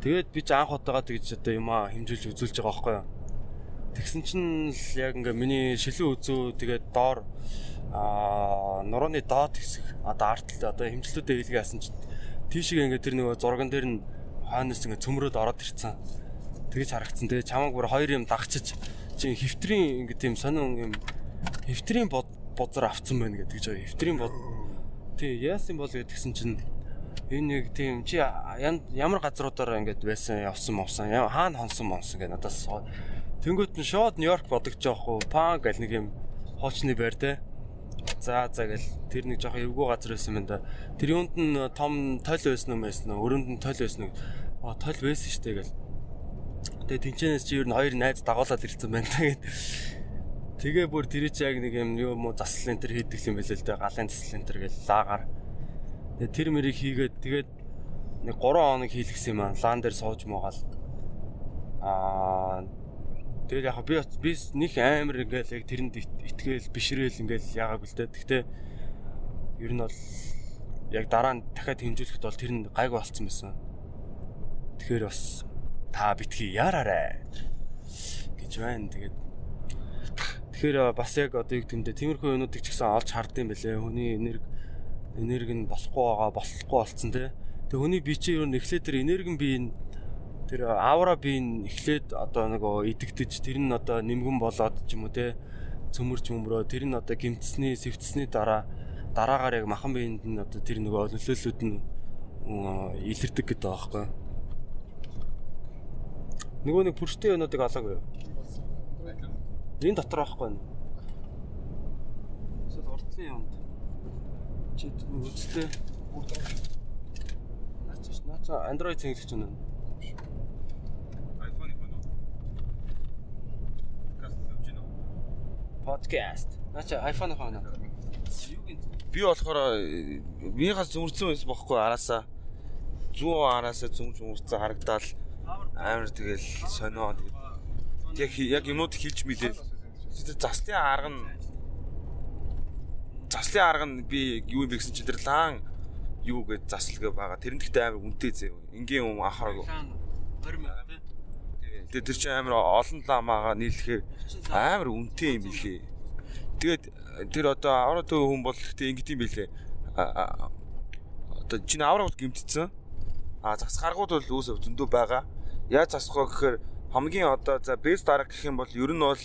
тэгээд би ч анх удаага тэгж одоо юм а хэмжүүлж үзүүлж байгаа байхгүй юу? Тэгсэн чинь л яг ингээ миний шилэн үзүү тэгээд доор аа нурууны доод хэсэг одоо арт одоо хэмжлүүдээ хийлгээ яасан чинь тийшээ ингээ тэр нөгөө зурган дээр нь хаанаас ингээ цөмрөөд ороод ирцэн. Тэгэж харагдсан. Тэгээ чамаг бүр хоёр юм дагчиж чи хевтрийн ингээ тийм сонин юм хевтрийн бузар авцсан байна гэдэг жоо хевтрийн бод. Тий яасан бол гэдгсэн чинь энэ нэг тийм чи ямар газруудаар ингээд байсан явсан мовсан хаана хонсон монсон гэдэг надаас Тэнгүүт нь шууд Нью-Йорк бодогч жоох уу пан гэл нэг юм хоочны байр те. За за гэл тэр нэг жоох эвгүй газар байсан юм да. Тэр юунд нь том тойл байсан юм байсан уу? Өрөөнд нь тойл байсан уу? А тойл байсан штэ гэл. Тэгээ тэнчэнээс чи ер нь хоёр найз дагуулад ирсэн байна тэгээд Тэгээ бүр тэр чи яг нэг юм юу мó заслын тэр хийдэг юм билээ л дээ. Галын заслын тэр гэл лагаар. Тэгээ тэр мэрийг хийгээд тэгээд нэг 3 хоног хийлгсэн юм аа. Лаан дээр сууж муугаал. Аа Тэгээд яг би би них амар ингээл яг тэрэнд итгээл бишрээл ингээл яагааг л дээ. Гэхдээ ер нь бол яг дараа нь дахиад хэмжүүлэхэд бол тэр нь гайгүй болцсон байсан. Тэгэхээр бас та битгий яараарэ гэж байна. Тэгээд тэгэхээр бас яг одоо юу гэмдэ тиймэрхүү юмнуудыг ч гэсэн олж хардсан байлээ. Хүний энерги энерги нь болохгүй байгаа, болохгүй болцсон тий. Тэг хүний бие чинь ер нь эхлээд тэр энерги нь тэр авра биеийн эхлээд одоо нөгөө идэгдэж тэр нь одоо нэмгэн болоод ч юм уу те цөмөрч өмрөө тэр нь одоо гимтсний сэвтсний дараа дараагаар яг махан биеинд нь одоо тэр нөгөө нөлөөллүүд нь илэрдэг гэдэг байхгүй нөгөө нэг бүрштэй өнөдийг олоогүй юу энэ дотор байхгүй нь. Эсвэл уртлын юмд. Чи үзтээ наач наач андроид цэнгэлж байна подкаст. Нача iPhone хаана? Би болохоор минийхаас зөмөрцөн байсан бохоггүй араасаа зүүн араасаа зөмж өмөрцөн харагдаал амар тэгэл сонио яг яг юмуд хэлж мэлээл. Тэр заслын арга нь заслын арга нь би юу юм бэ гэсэн чинь тэр лаан юу гэж заслгээ байгаа. Тэр нь гэхдээ амар үнэтэй зэв. Ингийн юм анхаараагүй. 20 мянга тий. Тэгээ тэр чинь амар олон ламаага нийлэхээр амар үнэтэй юм билээ. Тэгээд тэр одоо аврал төв хүн бол тэгтээ ингэдэм билээ. Одоо чинь аврал бол гимтсэн. А засгаргууд бол үүс зөндөө байгаа. Яаж засах вэ гэхээр хамгийн одоо за бэс дарга гэх юм бол ер нь бол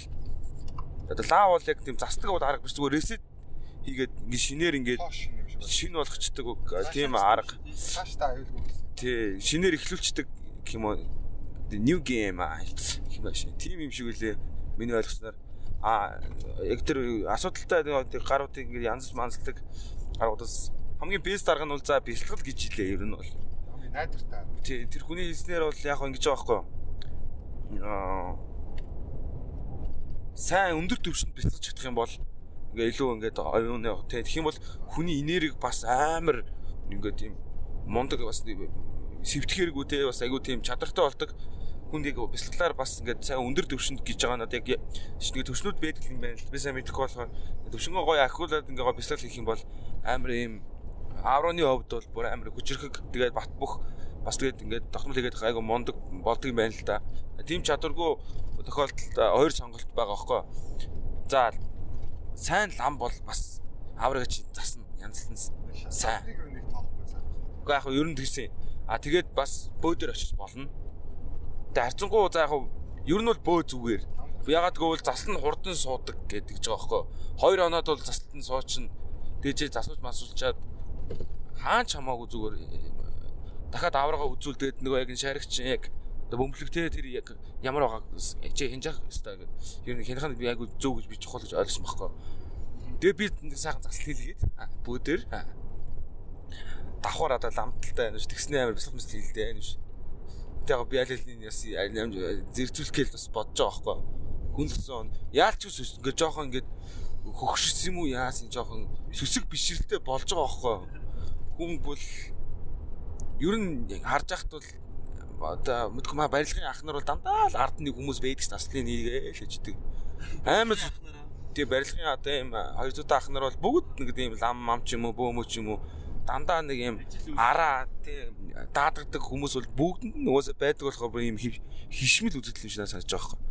одоо лав бол яг тийм застдаг бол арга биш зүгээр ресет хийгээд ингэ шинээр ингээд шин болгочдөг тийм арга. Цааш та аюулгүй. Тий, шинээр эхлүүлцдэг юм уу. New game аа шиг. Тим юм шиг үлээ. Миний ойлгосноор а яг тэр асуудалтай тэр гаруудыг ингэ янзж манзалдаг гаруудаас хамгийн бэст дарга нь бол за бэлтгэл гэж хэлээ ер нь бол. Найдвартай. Тий, тэр хүний хэлснээр бол яг ингэж байгаа байхгүй юу? Сайн өндөр түвшинд бэлтгэж чадах юм бол ингээ илүү ингээд оюуны тий тэгэх юм бол хүний энерги бас амар ингээд тийм мундаг бас сэвтгэхэргүй тий бас айгу тийм чадртай болдог хүнийг бэлтгэлээр бас ингээд сайн өндөр түвшинд гэж байгаа надад яг шинэ төвшнүүд байдаг юм байна л би сайн мэдэхгүй болохоор төвшнгөө гоё ахиулаад ингээ гоё бэлтгэл хийх юм бол амар ийм аврооны хувьд бол бүр амар хүчрхэг тэгээд бат бөх бас тэгээд ингээд тохирол хийгээд айгу мундаг болдог юм байна л да. Тийм чадваргүй тохиолдолд хоёр сонголт байгаа хөөхгүй. За сайн лам бол бас аврагч засна нэг тоохгүй сайн. Уу яг ер нь тэгсэн. А тэгээд бас бөөдөр очиж болно. Тэгээд харцангуу за яг ер нь бол бөө зүгээр. Ягаад гэвэл засал нь хурдан суудаг гэдэг ч байгаа хөөхгүй. Хоёр оноод бол засалт нь суучна. Дээжээ засууж масуулчаад хаач хамаагүй зүгээр дахиад авраага үзүүлдээд нөгөө яг энэ шаригч яг бөмбөлөгтэй тэр яг ямар байгаа чи хинж явах ёстой гэдэг. Ер нь хянах нь айгу зөв гэж би чухал гэж ойлгосон байхгүй. Тэгээ би сайхан засал хийлгээд бүүдэр давхар одоо ламталтай байна ш тэгснээ амар бэлэг мэс хийлдээ байна ш. Тэгээ би аль алины яс зэрцүүлэх гээл бас бодож байгаа байхгүй. Хүнлэгсэн. Яалч ус ингээ жоохон ингээ хөгшсөн юм уу яасан жоохон сүсэг бишрэлтэй болж байгаа байхгүй. Хүн бол ер нь харж яхад бол одоо мэдгүй маа барилгын ах нар бол дандаа л ард нэг хүмүүс байдаг ш таслын нийгээ л хэждэг. Амар тий барилгын одоо юм 200 ах нар бол бүгд нэг тийм лам мам ч юм уу бөөмө ч юм уу дандаа нэг юм араа тий даадагдаг хүмүүс бол бүгд нь угаасаа байдаг болохоор юм хишмэл үзэгдэл юм шиг санаж байгаа юм.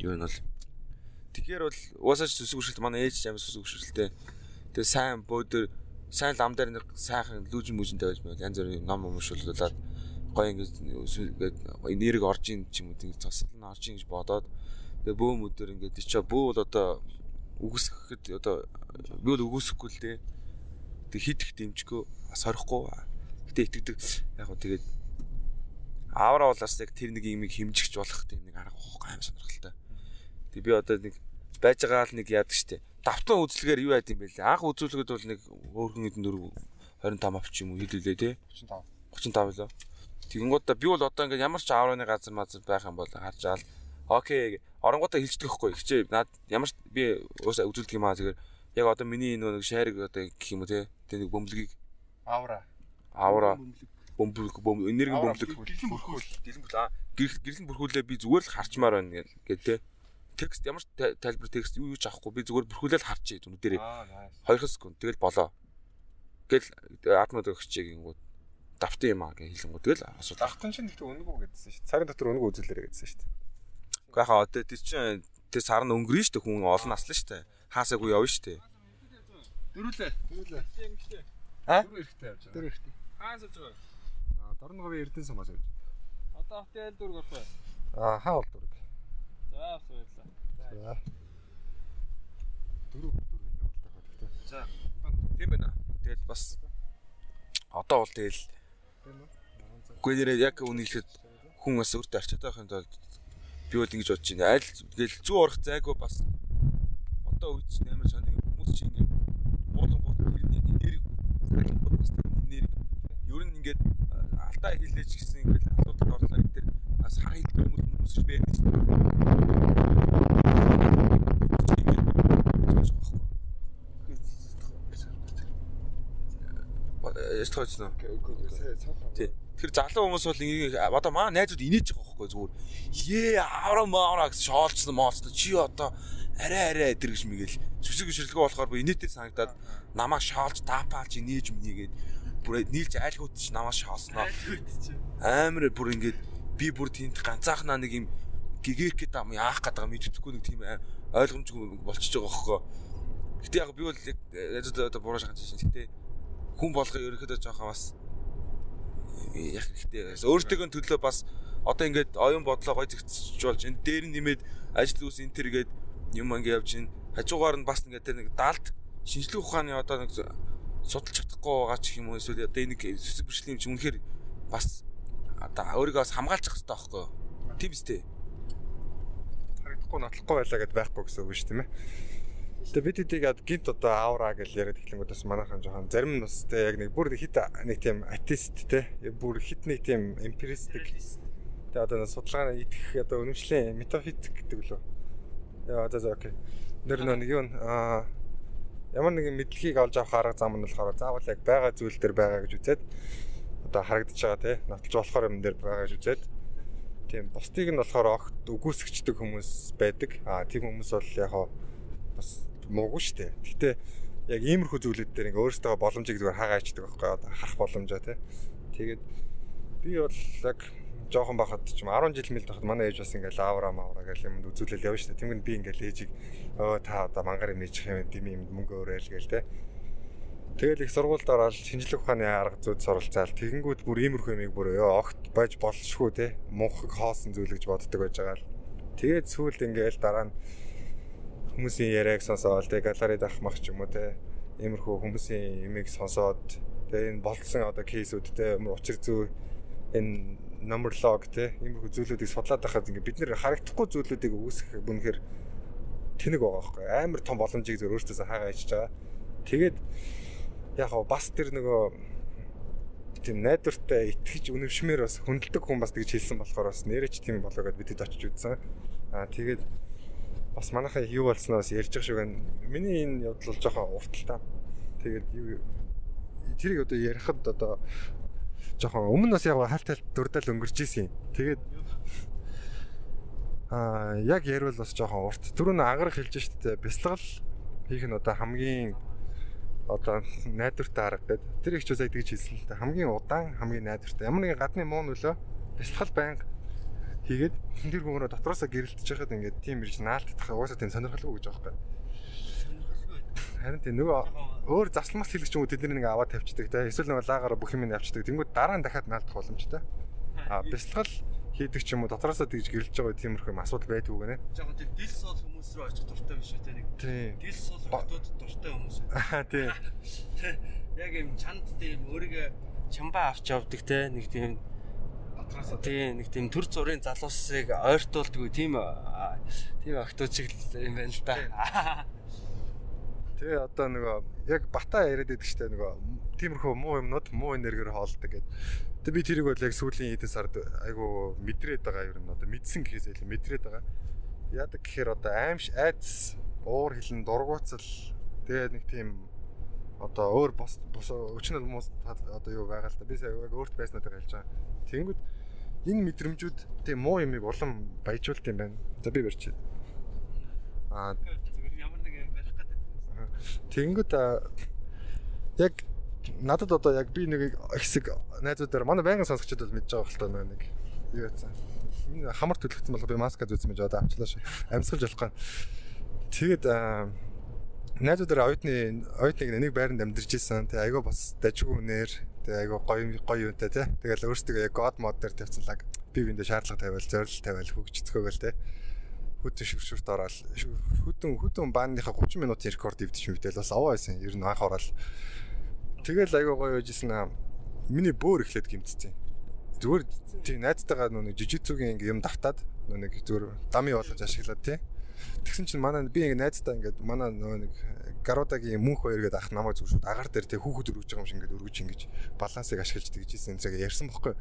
Юу нь бол Тэгэхээр бол угаасаа ч сүсэг үршилт манай ээж амар сүсэг үршилттэй. Тэгээ сайн бөөдөр сайн лам дээр нэг сайхан лүүжин мүжин тавьж байл янз бүрийн ном өмшүүлүүлээд гоё ингээд ингээд энерги орж ийн ч юм уу тийм цасл нь орж ийн гэж бодоод тэгээ бөөм өдөр ингээд чи бөө бол одоо үгүйсгэхэд одоо би бол үгүйсэхгүй л дээ. Тэг хит их бас хорихгүй. Гэтэ итгэдэг яг гоо тэгээд аавра болоос яг тэр нэг юм хэмжигч болох тийм нэг арга гоохоо аим сонирхолтой. Тэг би одоо нэг байж байгаа л нэг яадаг штэ. Давтан үзлэгээр юу яд юм бэ лээ. Анх үзүүлгээд бол нэг өөрхөн эдэн дөрөв 25 авч юм уу хэлүүлээ те. 35. 35 лөө. Тэгэнгүүтээ би бол одоо ингээд ямар ч ааврын газар мазар байх юм бол харж аал окей оронгуудаа хилждэг хгүй хичээ над ямар ч би уусаа үзүүлдэг юм аа зүгээр яг одоо миний энэ нэг шариг одоо гэх юм уу те тэг нэг бөмбөлгийг Авра. авра бөмбөлг бөм энерги бөмбөлг Гэлэн бүрхүүл. гэлэн бүл аа гэрлэн бүрхүүлээ би зүгээр л харчмаар байна гэл гэ те текст ямар ч та- тайлбар текст юу юу ч авахгүй би зүгээр бүрхүүлээл харчих зүн дээрээ Аа, nice. 2 секунд тэгэл болоо гэл атмод өгчээ гингүүд давтан юм аа гэж хэлэнгүү тэгэл асуудал Давтан чинь тэгтээ өнгөө гэдсэн шүү дээ. Царын дотор өнгөө үзүүлээрэ гэдсэн шүү дээ. Уу яхаа одоо тэр чинь тэр сар нь өнгөрнө шүү дээ хүн олон наслаа шүү дээ. Хаасаагүй явна шүү дээ. Дөрүлээ. Дөрүлээ. А? Дөрөв эрэхтэй явж байгаа. Дөрөв эрэхтэй. Хаас авч байгаа. Аа, Дорноговын Эрдэнэ сумаас явж байгаа. Одоо хотел дүүрг орох бай. Аа, хаа бол дөрөв. За авс баярлаа. За. Дөрөв дөрөв явуулдаг гэхдээ. За. Тийм байна. Тэгэл бас одоо бол тэгэл Үгүй нэрээ яг үнэхээр хүн бас өөртөө арчаад байхын тулд би бол ингэж бодож байна. Аль тэгэл зүү орох зайгүй бас одоо үед чинь амар сони хүмүүс чинь ингэ уулан гот тэрний энерги салхингууд бас тэр энерги ер нь ингээд алдаа хийлээж гисэн ингээд асуудалд орлоо энэ тэр бас хар хилдэг хүмүүс хүмүүс ч байдаг шүү дээ. Яст хойцно. Тий. Тэр залуу хүмүүс бол ингээ одоо маа найзууд инээж байгаа байхгүй зүгээр. Ээ авра маавра гэж шоолцсон моолцсон. Чи одоо арай арай эдэр гэж мэгэл сүсэг ширлэгөө болохоор би инээтэй санагдаад намаа шоолж таапаалж инээж минийгээд бүр нийлж айлгууд чи намаа шоолсноо. Амар бүр ингээд би бүр тийнд ганцаахнаа нэг юм гэгэх гэдэг юм яах гэдэг юм мэддэхгүй нэг тийм ойлгомжгүй болчихж байгаа хөөхгүй. Гэтэ яг би бол язууд одоо буруу шахаж шин. Гэтэ хүн болгоо ерөөхдөө жоохон бас яг хэрэгтэй. Өөртөө төлөө бас одоо ингээд оюун бодлоо гой зэгцэж болж энэ дээр нэмээд ажил үс энэ тэргээд юм ингээд явж ин хажуугаар нь бас ингээд тэр нэг даалт шинжлэх ухааны одоо нэг судалж чадахгүй байгаа ч юм уу эсвэл одоо энэ нэг сүсэг бэрхшлийн юм чи үнэхээр бас одоо өөрийгөө бас хамгаалчих хэрэгтэй байхгүй юу? Тийм үстэй. харагдахгүй нотлохгүй байлаа гэд байхгүй гэсэн үг шүү тийм ээ. Тэгээ бид хэдийг гинт одоо аура гэж яриад эхлэнгүүд бас манайхан жоохон зарим нь бас тэ яг нэг бүр хит нэг тийм атеист те бүр хит нэг тийм эмпиристик тэгээ одоо судалгааны итгэх одоо үнэмшлийн метафизик гэдэг лөө. Яа за за окей. Нэр нэг юу аа ямар нэгэн мэдлэгийг олж авах арга зам нь болохоор заавал яг байгаа зүйл дээр байгаа гэж үзээд одоо харагдаж байгаа те нотолж болохоор юм дээр байгаа гэж үзээд тийм бусдыг нь болохоор огт үгүйсгчдэг хүмүүс байдаг. Аа тийм хүмүүс бол яг бас муугүй шүү дээ. Гэхдээ яг иймэрхүү зүйлүүд дээр ингээ өөрөөсөө боломжийг зүгээр хаагаачдаг байхгүй одоо харах боломжоо те. Тэгээд би бол яг жоохон бахад ч юм 10 жил мэл тахад манай ээж бас ингээл аавра маавра гэл юмд үзүүлэл явна шүү дээ. Тэнгэр би ингээл ээжийг өө та одоо мангар юм ээчих юм дими юм мөнгө өрөөл гээл те. Тэгэл их сургуульд ороод шинжлэх ухааны арга зүйд суралцаал тэгэнгүүт бүр иймэрхүү юмыг бүр ёо огт байж болшгүй те. Мунхаг хоосон зүйл гэж боддог байж байгаа л. Тэгээд сүүлд ингээл дараа нь хүмүүсийн яриаг сонсоод тэг галерейд авах мах ч юм уу те. Иймэрхүү хүмүүсийн юмыг сонсоод тэгээ энэ болцсон одоо кейсүүд те учир зүй энэ number log те иймэрхүү зүйлүүдийг судлаад байхад ингээ бид нэр харагдахгүй зүйлүүдийг үүсгэх бүнэхээр тэнэг байгаа байхгүй амар том боломжийг зөв өөртөөсөө хаагаа ичж байгаа. Тэгээд яг гоо бас тэр нөгөө тийм найдвартай итгэж үнэмшмээр бас хүндэлдэг хүн бас тэгж хэлсэн болохоор бас нэрэж тийм болоо гэдээ бидэд очиж үзсэн. Аа тэгээд бас манайхаа юу болсноос ярьж байгаа шиг байна. Миний энэ явдал бол жоохон урталтай. Тэгээд юу тэрийг одоо ярихад одоо жоохон өмнө бас яг хальт хальт дурдал өнгөрч исэн. Тэгээд аа яг ярил бас жоохон урт. Түрүүн ангарах хэлж штэ тэ бясалгал хийх нь одоо хамгийн одоо найдвартай арга гэдэг. Тэр их ч үсэй тэгж хэлсэн л та. Хамгийн удаан, хамгийн найдвартай. Ямар нэгэн гадны муу нөлөө бясалгал байнга хийгээд тэр хүмүүрээ дотроосоо гэрэлтэж яхад ингээд тийм ирж наалтдах угаасаа тийм сонирхолгүй гэж юм. Харин тийм нөгөө өөр засламж хэлгч юм уу тэдний нэг аваад тавьчихдаг те. Эсвэл нөгөө лагаараа бүх юм явчихдаг. Тэнгүүд дараа нь дахиад наалдах боломжтой. А бясалгал хийдэг ч юм уу дотроосоо тэгж гэрэлж байгаа тиймэрхүү юм асуудал байдгүй гэнэ. Жаахан тийм дилс бол хүмүүс рүү очих дуртай биш үү те нэг. Тийм. Дилс бол хотод дуртай хүмүүс. Аа тийм. Яг юм чанд тийм өөрийгөө чамбаа авч явдаг те нэг тийм Тийм нэг тийм төр зургийн залуусыг ойртуулдаг тийм тийм охтууд шиг юм байна л да. Тэгээ одоо нөгөө яг бата яриад байдаг штэ нөгөө тиймэрхүү муу юмнууд муу энергиэр хоолдог гэдэг. Тэгээ би тэрийг бол яг сүүлийн хэдэн сард айгу мэдрээд байгаа юм одоо мэдсэн гэхээс илүү мэдрээд байгаа. Яадаг гэхээр одоо аимш айц уур хилэн дургуутсал тэгээ нэг тийм одоо өөр бос өчнөл хүмүүс одоо юу байгаа л та би сая яг өөрт байснуудаар хэлж байгаа. Тэнгүүд энэ мэдрэмжүүд тийм муу юмыг улам баяжуулт юм байна. За би барьчих. Аа Зүгээр ямар нэг юм барих гэдэг. Тэнгүүд яг надад одоо яг би нэг хэсэг найзуудаар манай байнгын сонсогчдод бол мэдж байгаа хэлтэй нэг юу яцсан. Энэ хамар төлөгдсөн бол би маска зүүсэн мэж одоо авчлаа шүү. Амьсгалж болохгүй. Тэгээд найзуудаар оюутны оюутныг нэг байранд амьдарч исэн. Тэгээ айгаа бас дажгүй нэр. Тэгээ айгаа гоё гоё юунтай тий. Тэгэл өөрсдөө яг god mod дээр тавьцлаа. Би биндээ шаардлага тавиал, зорилт тавиал, хөгжцөхөөгөл тий хөтөн шүршүрт ороод хөтөн хөтөн бааныхаа 30 минутын рекорд ивдэж мэтэл бас аваа байсан. Ер нь анх ороод тэгэл айгаа гоё байжсэн аа. Миний бөөр эхлээд гимтсэн. Зүгээр тийм найзтайгаа нүг жижигцүүгийн ингээм юм давтаад нүг зүгээр дами болгож ашиглаад тий. Тэгсэн чинь манай би ингээ найзтай ингээд манай нөгөө нэг Гарудагийн мөнх хоёр гэдэг ах намайг зүг шүүд агаар дээр тий хүүхэд өргөж байгаа юм шиг ингээд өргөж ингэж балансыг ашиглаж тэгжсэн зэрэг ярьсан бохгүй.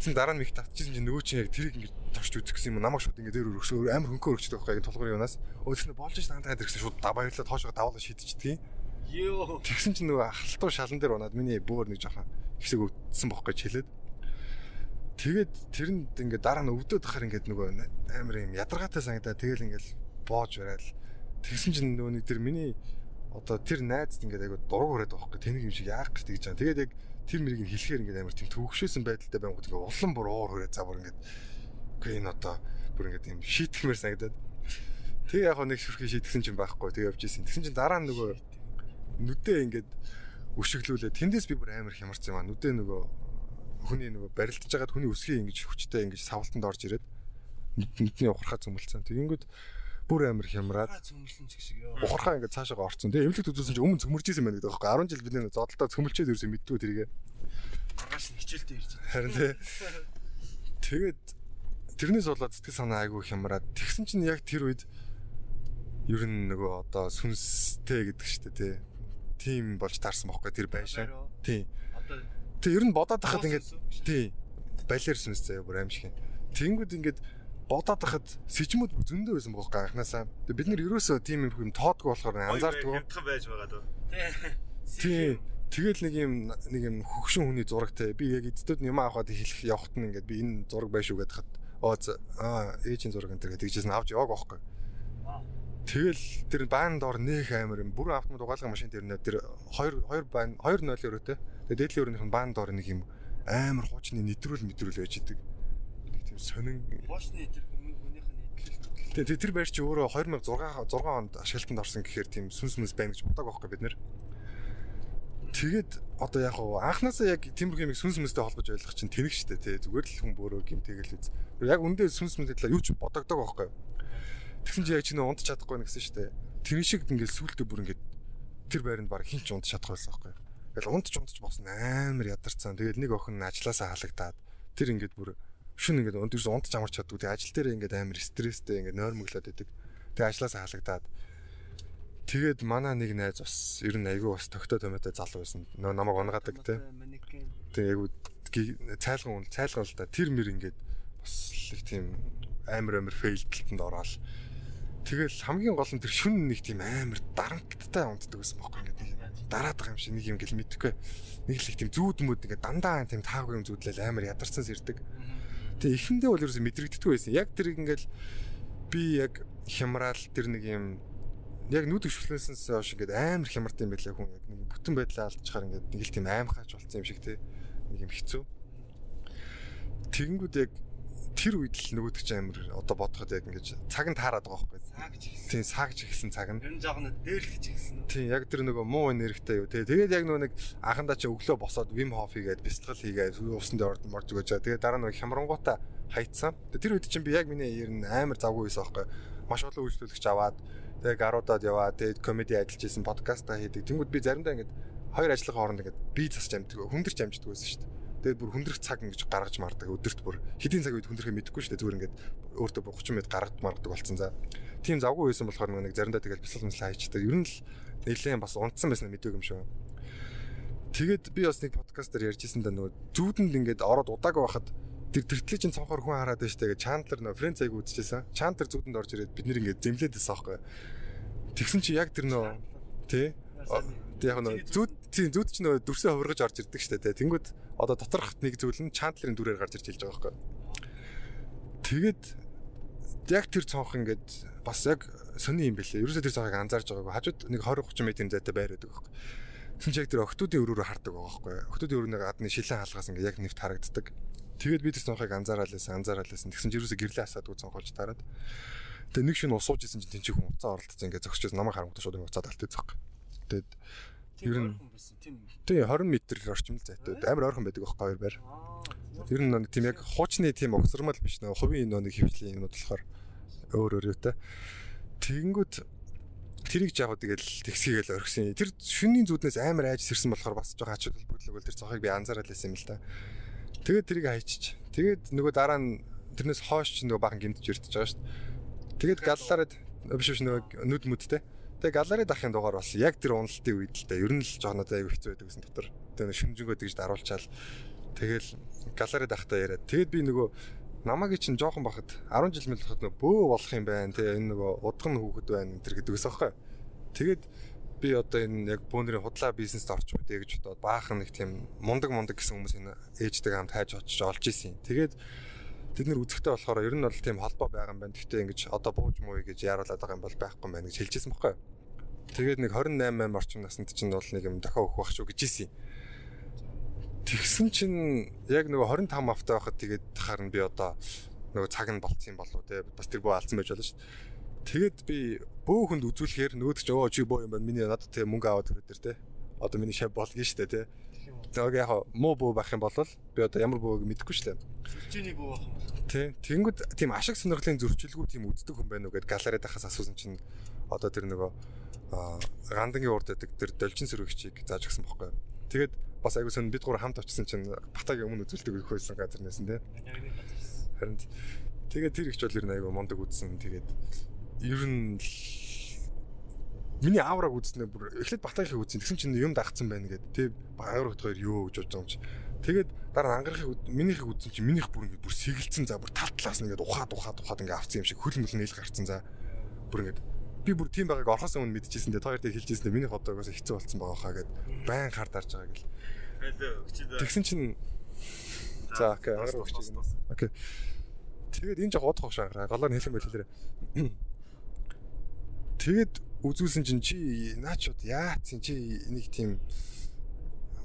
Тэгсэн дараа нь их татчихсан чинь нөгөө чинь яг тэрийг ингэж торч үзэх гэсэн юм намайг шууд ингэ дээр өргөсөөр амар хөнгөө өргөжтэй байхгүй яг тулгуур юунаас өөдөрнө болж ш тантаа дэрсэн шууд баярлаад хоошоо давуулаа шийдчихдэг. Йоо. Тэгсэн чинь нөгөө ахалтуу шалан дээр унаад миний бөөр нэг жоохон хэсэг өвдсөн бохгүй хэлээд тэгээд тэрэнд ингээ дараа нь өвдөд ахаар ингээ нөгөө амар юм ядаргаатай санагдаа тэгэл ингээл боож барайл тэгсэн чинь нөгөө нэг тэр миний одоо тэр найзд ингээд айгу дург өрөөд байгаа байхгүй тэнийг юм шиг яах гэж тэгж байгаа. Тэгээд яг тэр мэрийг нь хэлэхээр ингээд амар тийм төвөгшөөсөн байдалтай байнгут ингээд улам бүр уур хүрээ за бүр ингээд үгүй энэ одоо бүр ингээд юм шийтгэмээр санагдаад тэг яг нэг шүрхий шийтгэсэн чинь байхгүй тэг явж исэн. Тэгсэн чинь дараа нь нөгөө нүдээ ингээд өшөглүүлээ. Тэндээс би бүр амар хямарсан юм аа. Нүдээ нөгөө хүний нөгөө барилдаж байгаад хүний өсгий ингэж хүчтэй ингэж савлтанд орж ирээд нүдний ухрахаа цөмөлцсөн. Тэгэнгүүт бүр амар хямраад цөмөрлөн ч шиг ёо. ухархаа ингээд цаашаа орцсон. Тэгээ эмнэлэг төдөөсөн чинь өмнө цөмөрч исэн байна гэдэг байхгүй 10 жил бид нэг зодолтой цөмөлчөөд ерөөсөө мэддгүү тэргээ. Маргааш нь хичээлтэй ирж байна. Харин тий. Тэгээд тэрнээс болоод сэтгэл санаа айгүй хямраад тэгсэн чинь яг тэр үед ер нь нөгөө одоо сүнстэй гэдэг штэ тий. Тим болж таарсан бохоггүй тэр байшаа. Тий. Одоо Тэг ер нь бодоод тахад ингээд тий. Балер сүнс заяа бүр аим шиг. Тэнгүүд ингээд бодоод тахад сэжмүүд бүр зөндөө байсан бохоггүй анханасаа. Тэг бид нэр ерөөсөө тийм юм юм тоодгүй болохоор анзаардгүй. Хямдхан байж байгаа дөө. Тий. Тэгэл нэг юм нэг юм хөгшин хүний зурагтай. Би яг эцэд юм авахад хэлэх явахт нь ингээд би энэ зураг байшгүй гэдэг хат. Оо аа ээжийн зураг энэ гэдэг тэгжсэн авч явааг байхгүй. Тэгэл тэр баан доор нөх амир юм. Бүрэн автомат угаалгын машин тэр нэ тэр 2 2 баан 2 0 өрөөтэй. Тэгээ дээдлийн өрөөнийх нь баан доор нэг юм амир хуучны нэдрүүл мэдрүүл байж идэг. Сонин хоошны тэр хүнийх нь идэлт. Тэгээ тэр байр чи өөрөө 2006 6 онд ашиглалтанд орсон гэхээр тийм сүнс мүнс байна гэж бодог байхгүй бид нэр. Тэгээд одоо яг хуу анханасаа яг тиймэрхүү юм сүнс мүнстэй холбож ойлгох чинь тэнэг штэ тий зүгээр л хүн бөөрөө гим тэгэл үз. Яг үндэ сүнс мүнстэй талаар юу ч бодогдог байхгүй. Тэгсэн чи яг чи нөө унт чадахгүй нэгсэн штэ. Тэр шиг ингээд сүултээ бүр ингээд тэр байранд баг хинч унт чадахгүй байсан байхгүй. Тэгэл унтч унтч босно амар ядарсан. Тэгэл нэг охин ажилласаа халагдаад тэр ингээд бүр шүн ингээд унт ерөөс унтч амарч чаддгүй. Тэгээ ажил дээр ингээд амар стресстэй ингээд нойрмоглоод идэг. Тэгээ ажилласаа халагдаад Тэгээд манай нэг найз бас ер нь айгүй бас тогтоо томьёотой залуу байсан. Нөө намайг унгаадаг те. Тэгээ айгүй цайлган цайлган л да. Тэр мэр ингээд бас их тийм амар амар фейлдэлтэнд ороод тэгэл хамгийн гол нь тэр шүн нэг тийм амар дарамттай унтдаг байсан бохоо ингээд нэг юм дараад байгаа юм шиг нэг юм гэл мэдхгүй. Нэг л их тийм зүүдмүүд ингээд дандаа тийм таагүй юм зүүдлэл амар ядарсан сэрдэг. Тэгээ эхэндээ бол ерөөсөй мэдрэгддэггүй байсан. Яг тэр ингээд би яг хямраал тэр нэг юм яг нүд өшгөлнөөс хойш ингээд амар хямард юм байлаа хүн яг нэг бүтэн байдлаа алдчихаар ингээд нэг л тийм аимхаач болсон юм шиг те нэг юм хэцүү. Тэгэнгүүт яг тэр үед л нөгөөдөг ч амар одоо бодоход яг ингээд цаг нь таарад байгаа байхгүй. Саагж ихсэн. Тийм саагж ихсэн цаг нь. Нь жоохон дээрлэж ихсэн. Тийм яг тэр нөгөө муу энергитэй юу те. Тэгээд яг нөгөө нэг анхандаа чи өглөө босоод Wim Hof хийгээд бэлтгэл хийгээд усан дээр орд морж өгөөж. Тэгээд дараа нөгөө хямрангуудаа хайцсан. Тэр үед чинь би яг миний ер нь амар завгүй байсан байхгүй. Маш олон үйлчлүүлэгч аваад тэгээ гаруудад яваа. Тэгээд комеди ажиллаж исэн подкастаа хийдэг. Тэнгүүд би заримдаа ингээд хоёр ажлын хооронд ингээд би засч амждаг. Хүндэрч амждаг байсан шүү дээ. Тэгээд бүр хүндрэх цаг ингэж гаргаж мардаг өдөрт бүр хэдийн цаг үед хүндрэхээ мэдэхгүй шүү дээ. Зүгээр ингээд өөртөө 30 минут гаргаж маргадаг болсон за. Тим завгүй байсан болохоор нэг заримдаа тэгэл бясалгал мэсэл хайчдаг. Ер нь л нэлээд бас унтсан байсан мэддэг юм шүү. Тэгээд би бас нэг подкастаар ярьжсэн да нөгөө зүүдэнд ингээд ороод удаагүй байхад тэр тэртлээ чинь цонхоор хүн хараад байж тэгээ Чандлер нөө Френц айгу үзчихсэн. Чандлер зүүдэнд орж ирээд бид нэр ингээд зэмлээдсэн аахгүй. Тэгсэн чи яг тэр нөө тий Тэг яг нөө зүуд тийм зүуд ч нөө дүрсээ хувиргаж орж ирдэг штэ тий. Тэнгүүд одоо доторх нэг зүйл нь Чандлерын дүрээр гарч ирж байгаа байхгүй. Тэгээд яг тэр цонх ингээд бас яг сони юм бэлээ. Ерөөсөө тэр цонхыг анзаарж байгаагүй. Хажууд нэг 20 30 метрийн зайтай байр байдаг байхгүй. Тэгсэн чи яг тэр охтуудын өрөөрөө хардаг байгаа байхгүй. Охтуудын өрөөний гадны шилэн хаалгаас ингээд яг нэвт харагддаг. Тэгээд би тэр цонхыг анзаараад лээсэн, анзаараад лээсэн. Тэгсэн чи ерөөсөө гэрлээ асаадгүй цонхолж таарад. Тэгээ нэг шин усууж исэн чинь тэнцээ хүн уцаа оролдсон ингээд зогсчихсон намайг харангуйтай шууд уцаад алтыг зогх. Тэгээд ер нь тий 20 м орчим л зайтай. Амар ойрхон байдаг байхгүй хоёр байр. Ер нь нэг тийм яг хуучны тийм огсормал биш нөө хувийн нөө нэг хөвчлийн юмуд болохоор өөр өөр юутай. Тэгэнгүүт тэрийг жаав тэгэл тэгсгийгээл орхисон. Тэр шүнний зүуднээс амар айж сэрсэн болохоор бас жоохон ач холбогдол тэр цохыг би анзаараад байсан юм л да. Тэгээд тэрийг хайчиж. Тэгээд нөгөө дараа нь тэрнээс хойш ч нөгөө бахан гимтж өртөж байгаа шүү дээ. Тэгээд галлаараад биш биш нөгөө нүд мүдтэй. Тэгээ галерей дахын дугаар бас яг тэр уналтын үед л да. Ер нь л жоохон надад аягүй хэцүү байдаг гэсэн дотор. Тэгээ шүнжэнгөө тэгж даруулчаал. Тэгэл галерей дахтаа яриад. Тэгэд би нөгөө намагийн чинь жоохон бахад 10 жил мэл бахад нөгөө бөө болох юм байна. Тэгээ энэ нөгөө удган хүүхэд байна энэ төр гэдэг ус аахгүй. Тэгэд би одоо энэ яг бөөндрийн худлаа бизнест орчих үедээ гэж бодоод баахан нэг тийм мундаг мундаг гэсэн хүмүүс энэ ээждэг хамт хайж очиж олж исэн. Тэгээд Тэд нэр үзэхтэй болохоор ер нь бол тийм холбоо байгаа юм байна. Гэхдээ ингэж одоо бууж мууй гэж яаруулаад байгаа юм бол байхгүй юм байна гэж хэлжсэн байхгүй. Тэгээд нэг 28 8 орчим наснд чинь бол нэг юм дохио өгөх байх шүү гэж ийсэн. Тэгсэн чинь яг нөгөө 25 автай байхад тэгээд харна би одоо нөгөө цаг нь болцсон болов те бас тэр бөө алдсан байж болно шүү. Тэгээд би бөө хүнд үзүүлэхээр нөгөөд ч өө чи бөө юм байна миний надад те мөнгө аваад өрөө дээр те одоо миний шав болгоно шүү дээ те. Тэгээд яг муу бөө байх юм бол би одоо ямар бөөг мэдэхгүй шүү дээ. Сүлжээний бөө байх юм бол. Тий. Тэнгүүд тийм ашиг сонирхлын зөрчилгүй тийм үздэг хүн байна уу гэд галерейд ахаас асуусан чинь одоо тэр нөгөө гандангийн урд байдаг тэр должин сөрөгчийг зааж өгсөн байхгүй. Тэгээд бас айгуу сон бид гур хамт очсон чинь батагийн өмнө үзүүлдэг их байсан газар нэсэн тий. Харин тэгээд тэр ихч бол ер нь айгуу мондөг үзсэн. Тэгээд ер нь миний аавраг үзснээр бүр эхлээд батагийнхыг үзсэн. Тэгсэн чинь юм дагцсан байна гэд. Тэг ааврагт хоёр юу гэж бодож байгаа юм чи. Тэгээд дараа нь ангарахыг минийхийг үзсэн чинь минийх бүр ингээд бүр сэгэлцэн за бүр тал талаас нь ингээд ухаад ухаад ухаад ингээд авцсан юм шиг хөл мөл нийл гарцсан за. Бүр ингээд би бүр тийм байгааг орхоос өмнө мэдчихсэн дээ. Тоёртой хэлжсэн дээ. Минийх одоо угаасаа хэцүү болцсон байгаа хаа гэд байн хар дарж байгаа гэл. Тэгсэн чинь за окей ангарах өгч. Окей. Тэгээд энэ жоо удах шангараа. Голоор хэлэн байл хэлээрээ. Тэгээд үзүүлсэн чинь чи наачууд яатсан чи нэг тийм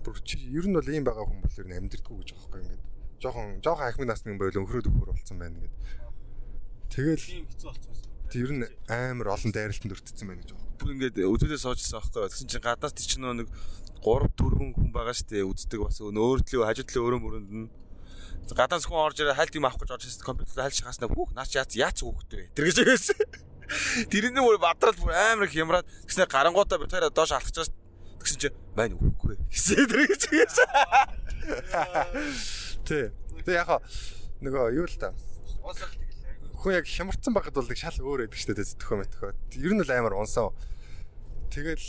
бүр чи ер нь бол ийм байгаа хүн бол ер нь амьдрдаггүй гэж байгаа юм ингээд жоохон жоохон ахмын насны юм байл өнхрөөд өхөр болсон байна гэд. Тэгэл Тийм хэцүү болсон. тэр ер нь амар олон дайралтанд өртсөн байна гэж байгаа. Бүр ингээд үзүүлээ суужсан аахгүй. Тэгсэн чинь гадаас тийч нэг 3 4 хүн байгаа штэ үздэг бас өөртлөө хажуудлаа өрөө мөрөнд нь гадаас хүн орж ирээ хальт юм авах гэж орж ирсэн компьютер хальт шахаснаа хүүх наач яац яац хүүхдээ тэр гэж байсан. Тэрний бүр бадрал бүр амар их ямраад тэгснэ гарангуудаа би тэрэ доош алхаж байгаа тэгсэн чинь мань үгүй гэсэн тэр гэж байсан. Тий. Тэг яг нөгөө юу л та. Хүн яг хямарсан байхад бол нэг шал өөр байдаг шүү дээ зөтөхөө мэтөхөө. Ер нь л амар унсан. Тэгэл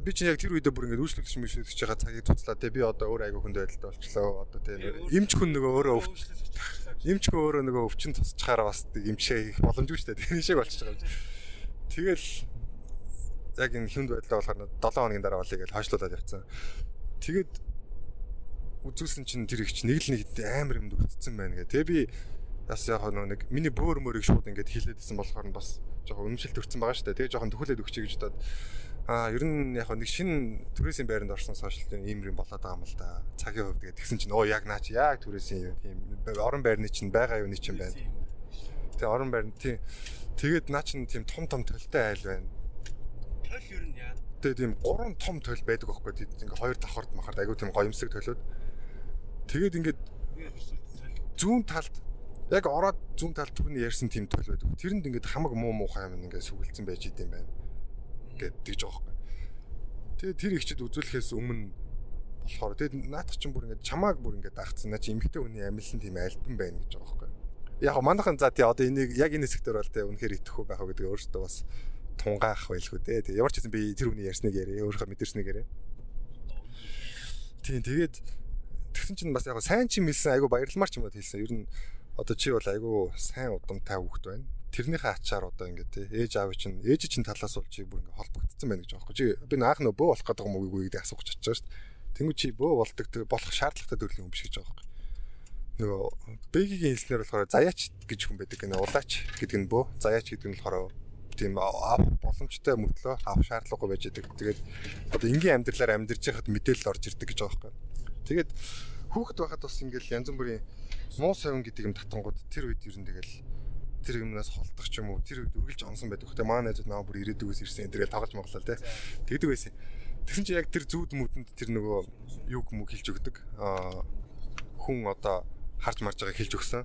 би чинь яг тэр үедээ бүр ингэж үйлчлүүлэгч мэлүүлж байгаа цагийг туцлаа те би одоо өөр айгүй хүнд байдалтай болчлоо одоо те эмч хүн нөгөө өөрөө өвч эмч хүн өөрөө нөгөө өвчин тусчхаараа бас эмчээ хийх боломжгүй шүү дээ тэр шиг байгаа юм. Тэгэл яг энэ хүнд байдлаа болохоор 7 хоногийн дараа болъё гэж хойшлуулад явцсан. Тэгээд үзүүлсэн чинь тэр их ч нэг л нэг амар юмд үлдсэн байна гэ. Тэгээ би бас яг нэг миний бөөр мөрийг шууд ингээд хилээдсэн болохоор нь бас жоохон үнэмшил төрсэн байгаа шүү дээ. Тэгээ жоохон төхөлөд өгчэй гэж бодоод аа ер нь яг нэг шин түрээсийн байранд орсон сошиал ийм юм болоод байгаа юм л да. Цагийн хувьд тэгээд тэгсэн чинь оо яг наач яг түрээсийн юм тийм орон байрны чинь байгаа юуны чинь байна. Тэгээ орон байрны тийм тэгээд наа чинь тийм том том төлтэй айл байна. Төл ер нь яа. Тэгээ тийм гурван том төл байдаг байхгүй тийм ингээ хоёр давхарт махарт айгу тийм гоёмсог төлөөд. Тэгээд ингээд зүүн талд яг ороод зүүн талд түрний ярьсан тийм төл байдаг. Тэрэнд ингээд хамаг муу муухай юм ингээд сүгэлцэн байж идэм байна. Ингээд тэгж байгаа байхгүй. Тэгээд тэр ихчэд үзүүлэхээс өмнө болохоор тэгээд наадах чинь бүр ингээд чамааг бүр ингээд дагцсан. Наа чи эмгтэй хүний амилсан тийм альбан байна гэж байгаа байхгүй. Яг манайхан за тий одоо энийг яг энэ хэсэгтэр бол тий үнэхээр итгэхгүй байх уу гэдэг өөртөө бас тунгаах байлгүй дээ. Тэг ямар ч гэсэн би тэр хүний ярьсныг яриа, өөрөө мэдэрснийг яриа. Тийм тэгээд тэгсэн чинь бас яг сайн чи мэлсэн айгу баярламар ч юм уу хэлсэн. Ер нь одоо чи бол айгу сайн удамтай хүүхэд байна. Тэрнийхээ ачаар одоо ингээд тий ээж аав чинь ээж чинь талаас бол чи бүр ингээд холбогдсон байна гэж аахгүй. Чи би наах нөө бөө болох гэдэг юм уу гэдэг асуух гэж очиж шүү дээ. Тэнгүү чи бөө болдог болох шаардлагатай төрлийн хүн биш гэж байгаа байхгүй. Нөгөө бэгийн хэлснээр болохоор заяач гэж хүн байдаг гэнэ улаач гэдэг нь бөө заяач гэдэг нь болохоор тийм авах боломжтой мөртлөө авах шаардлагагүй байж байгаа. Тэгээд одоо энгийн амьдралаар амьдарч байхад мэдээлэл орж ирдэг гэж байгаа байхгүй. Тэгээд хүүхэд байхад бас ингээл янз бүрийн муу совин гэдэг юм татангууд тэр үед ер нь тэгэл тэр юмнаас холдох ч юм уу тэр үргэлж онсон байдаг. Гэтэ маа найзууд наа бүр ирээдүгээс ирсэн энэ тэргээл тоглож моглоо те. Тэгдэг байсан. Тэгсэн чи яг тэр зүүд мүдэнд тэр нөгөө юг мөг хэлж өгдөг. Аа хүн одоо харж марж байгааг хэлж өгсөн.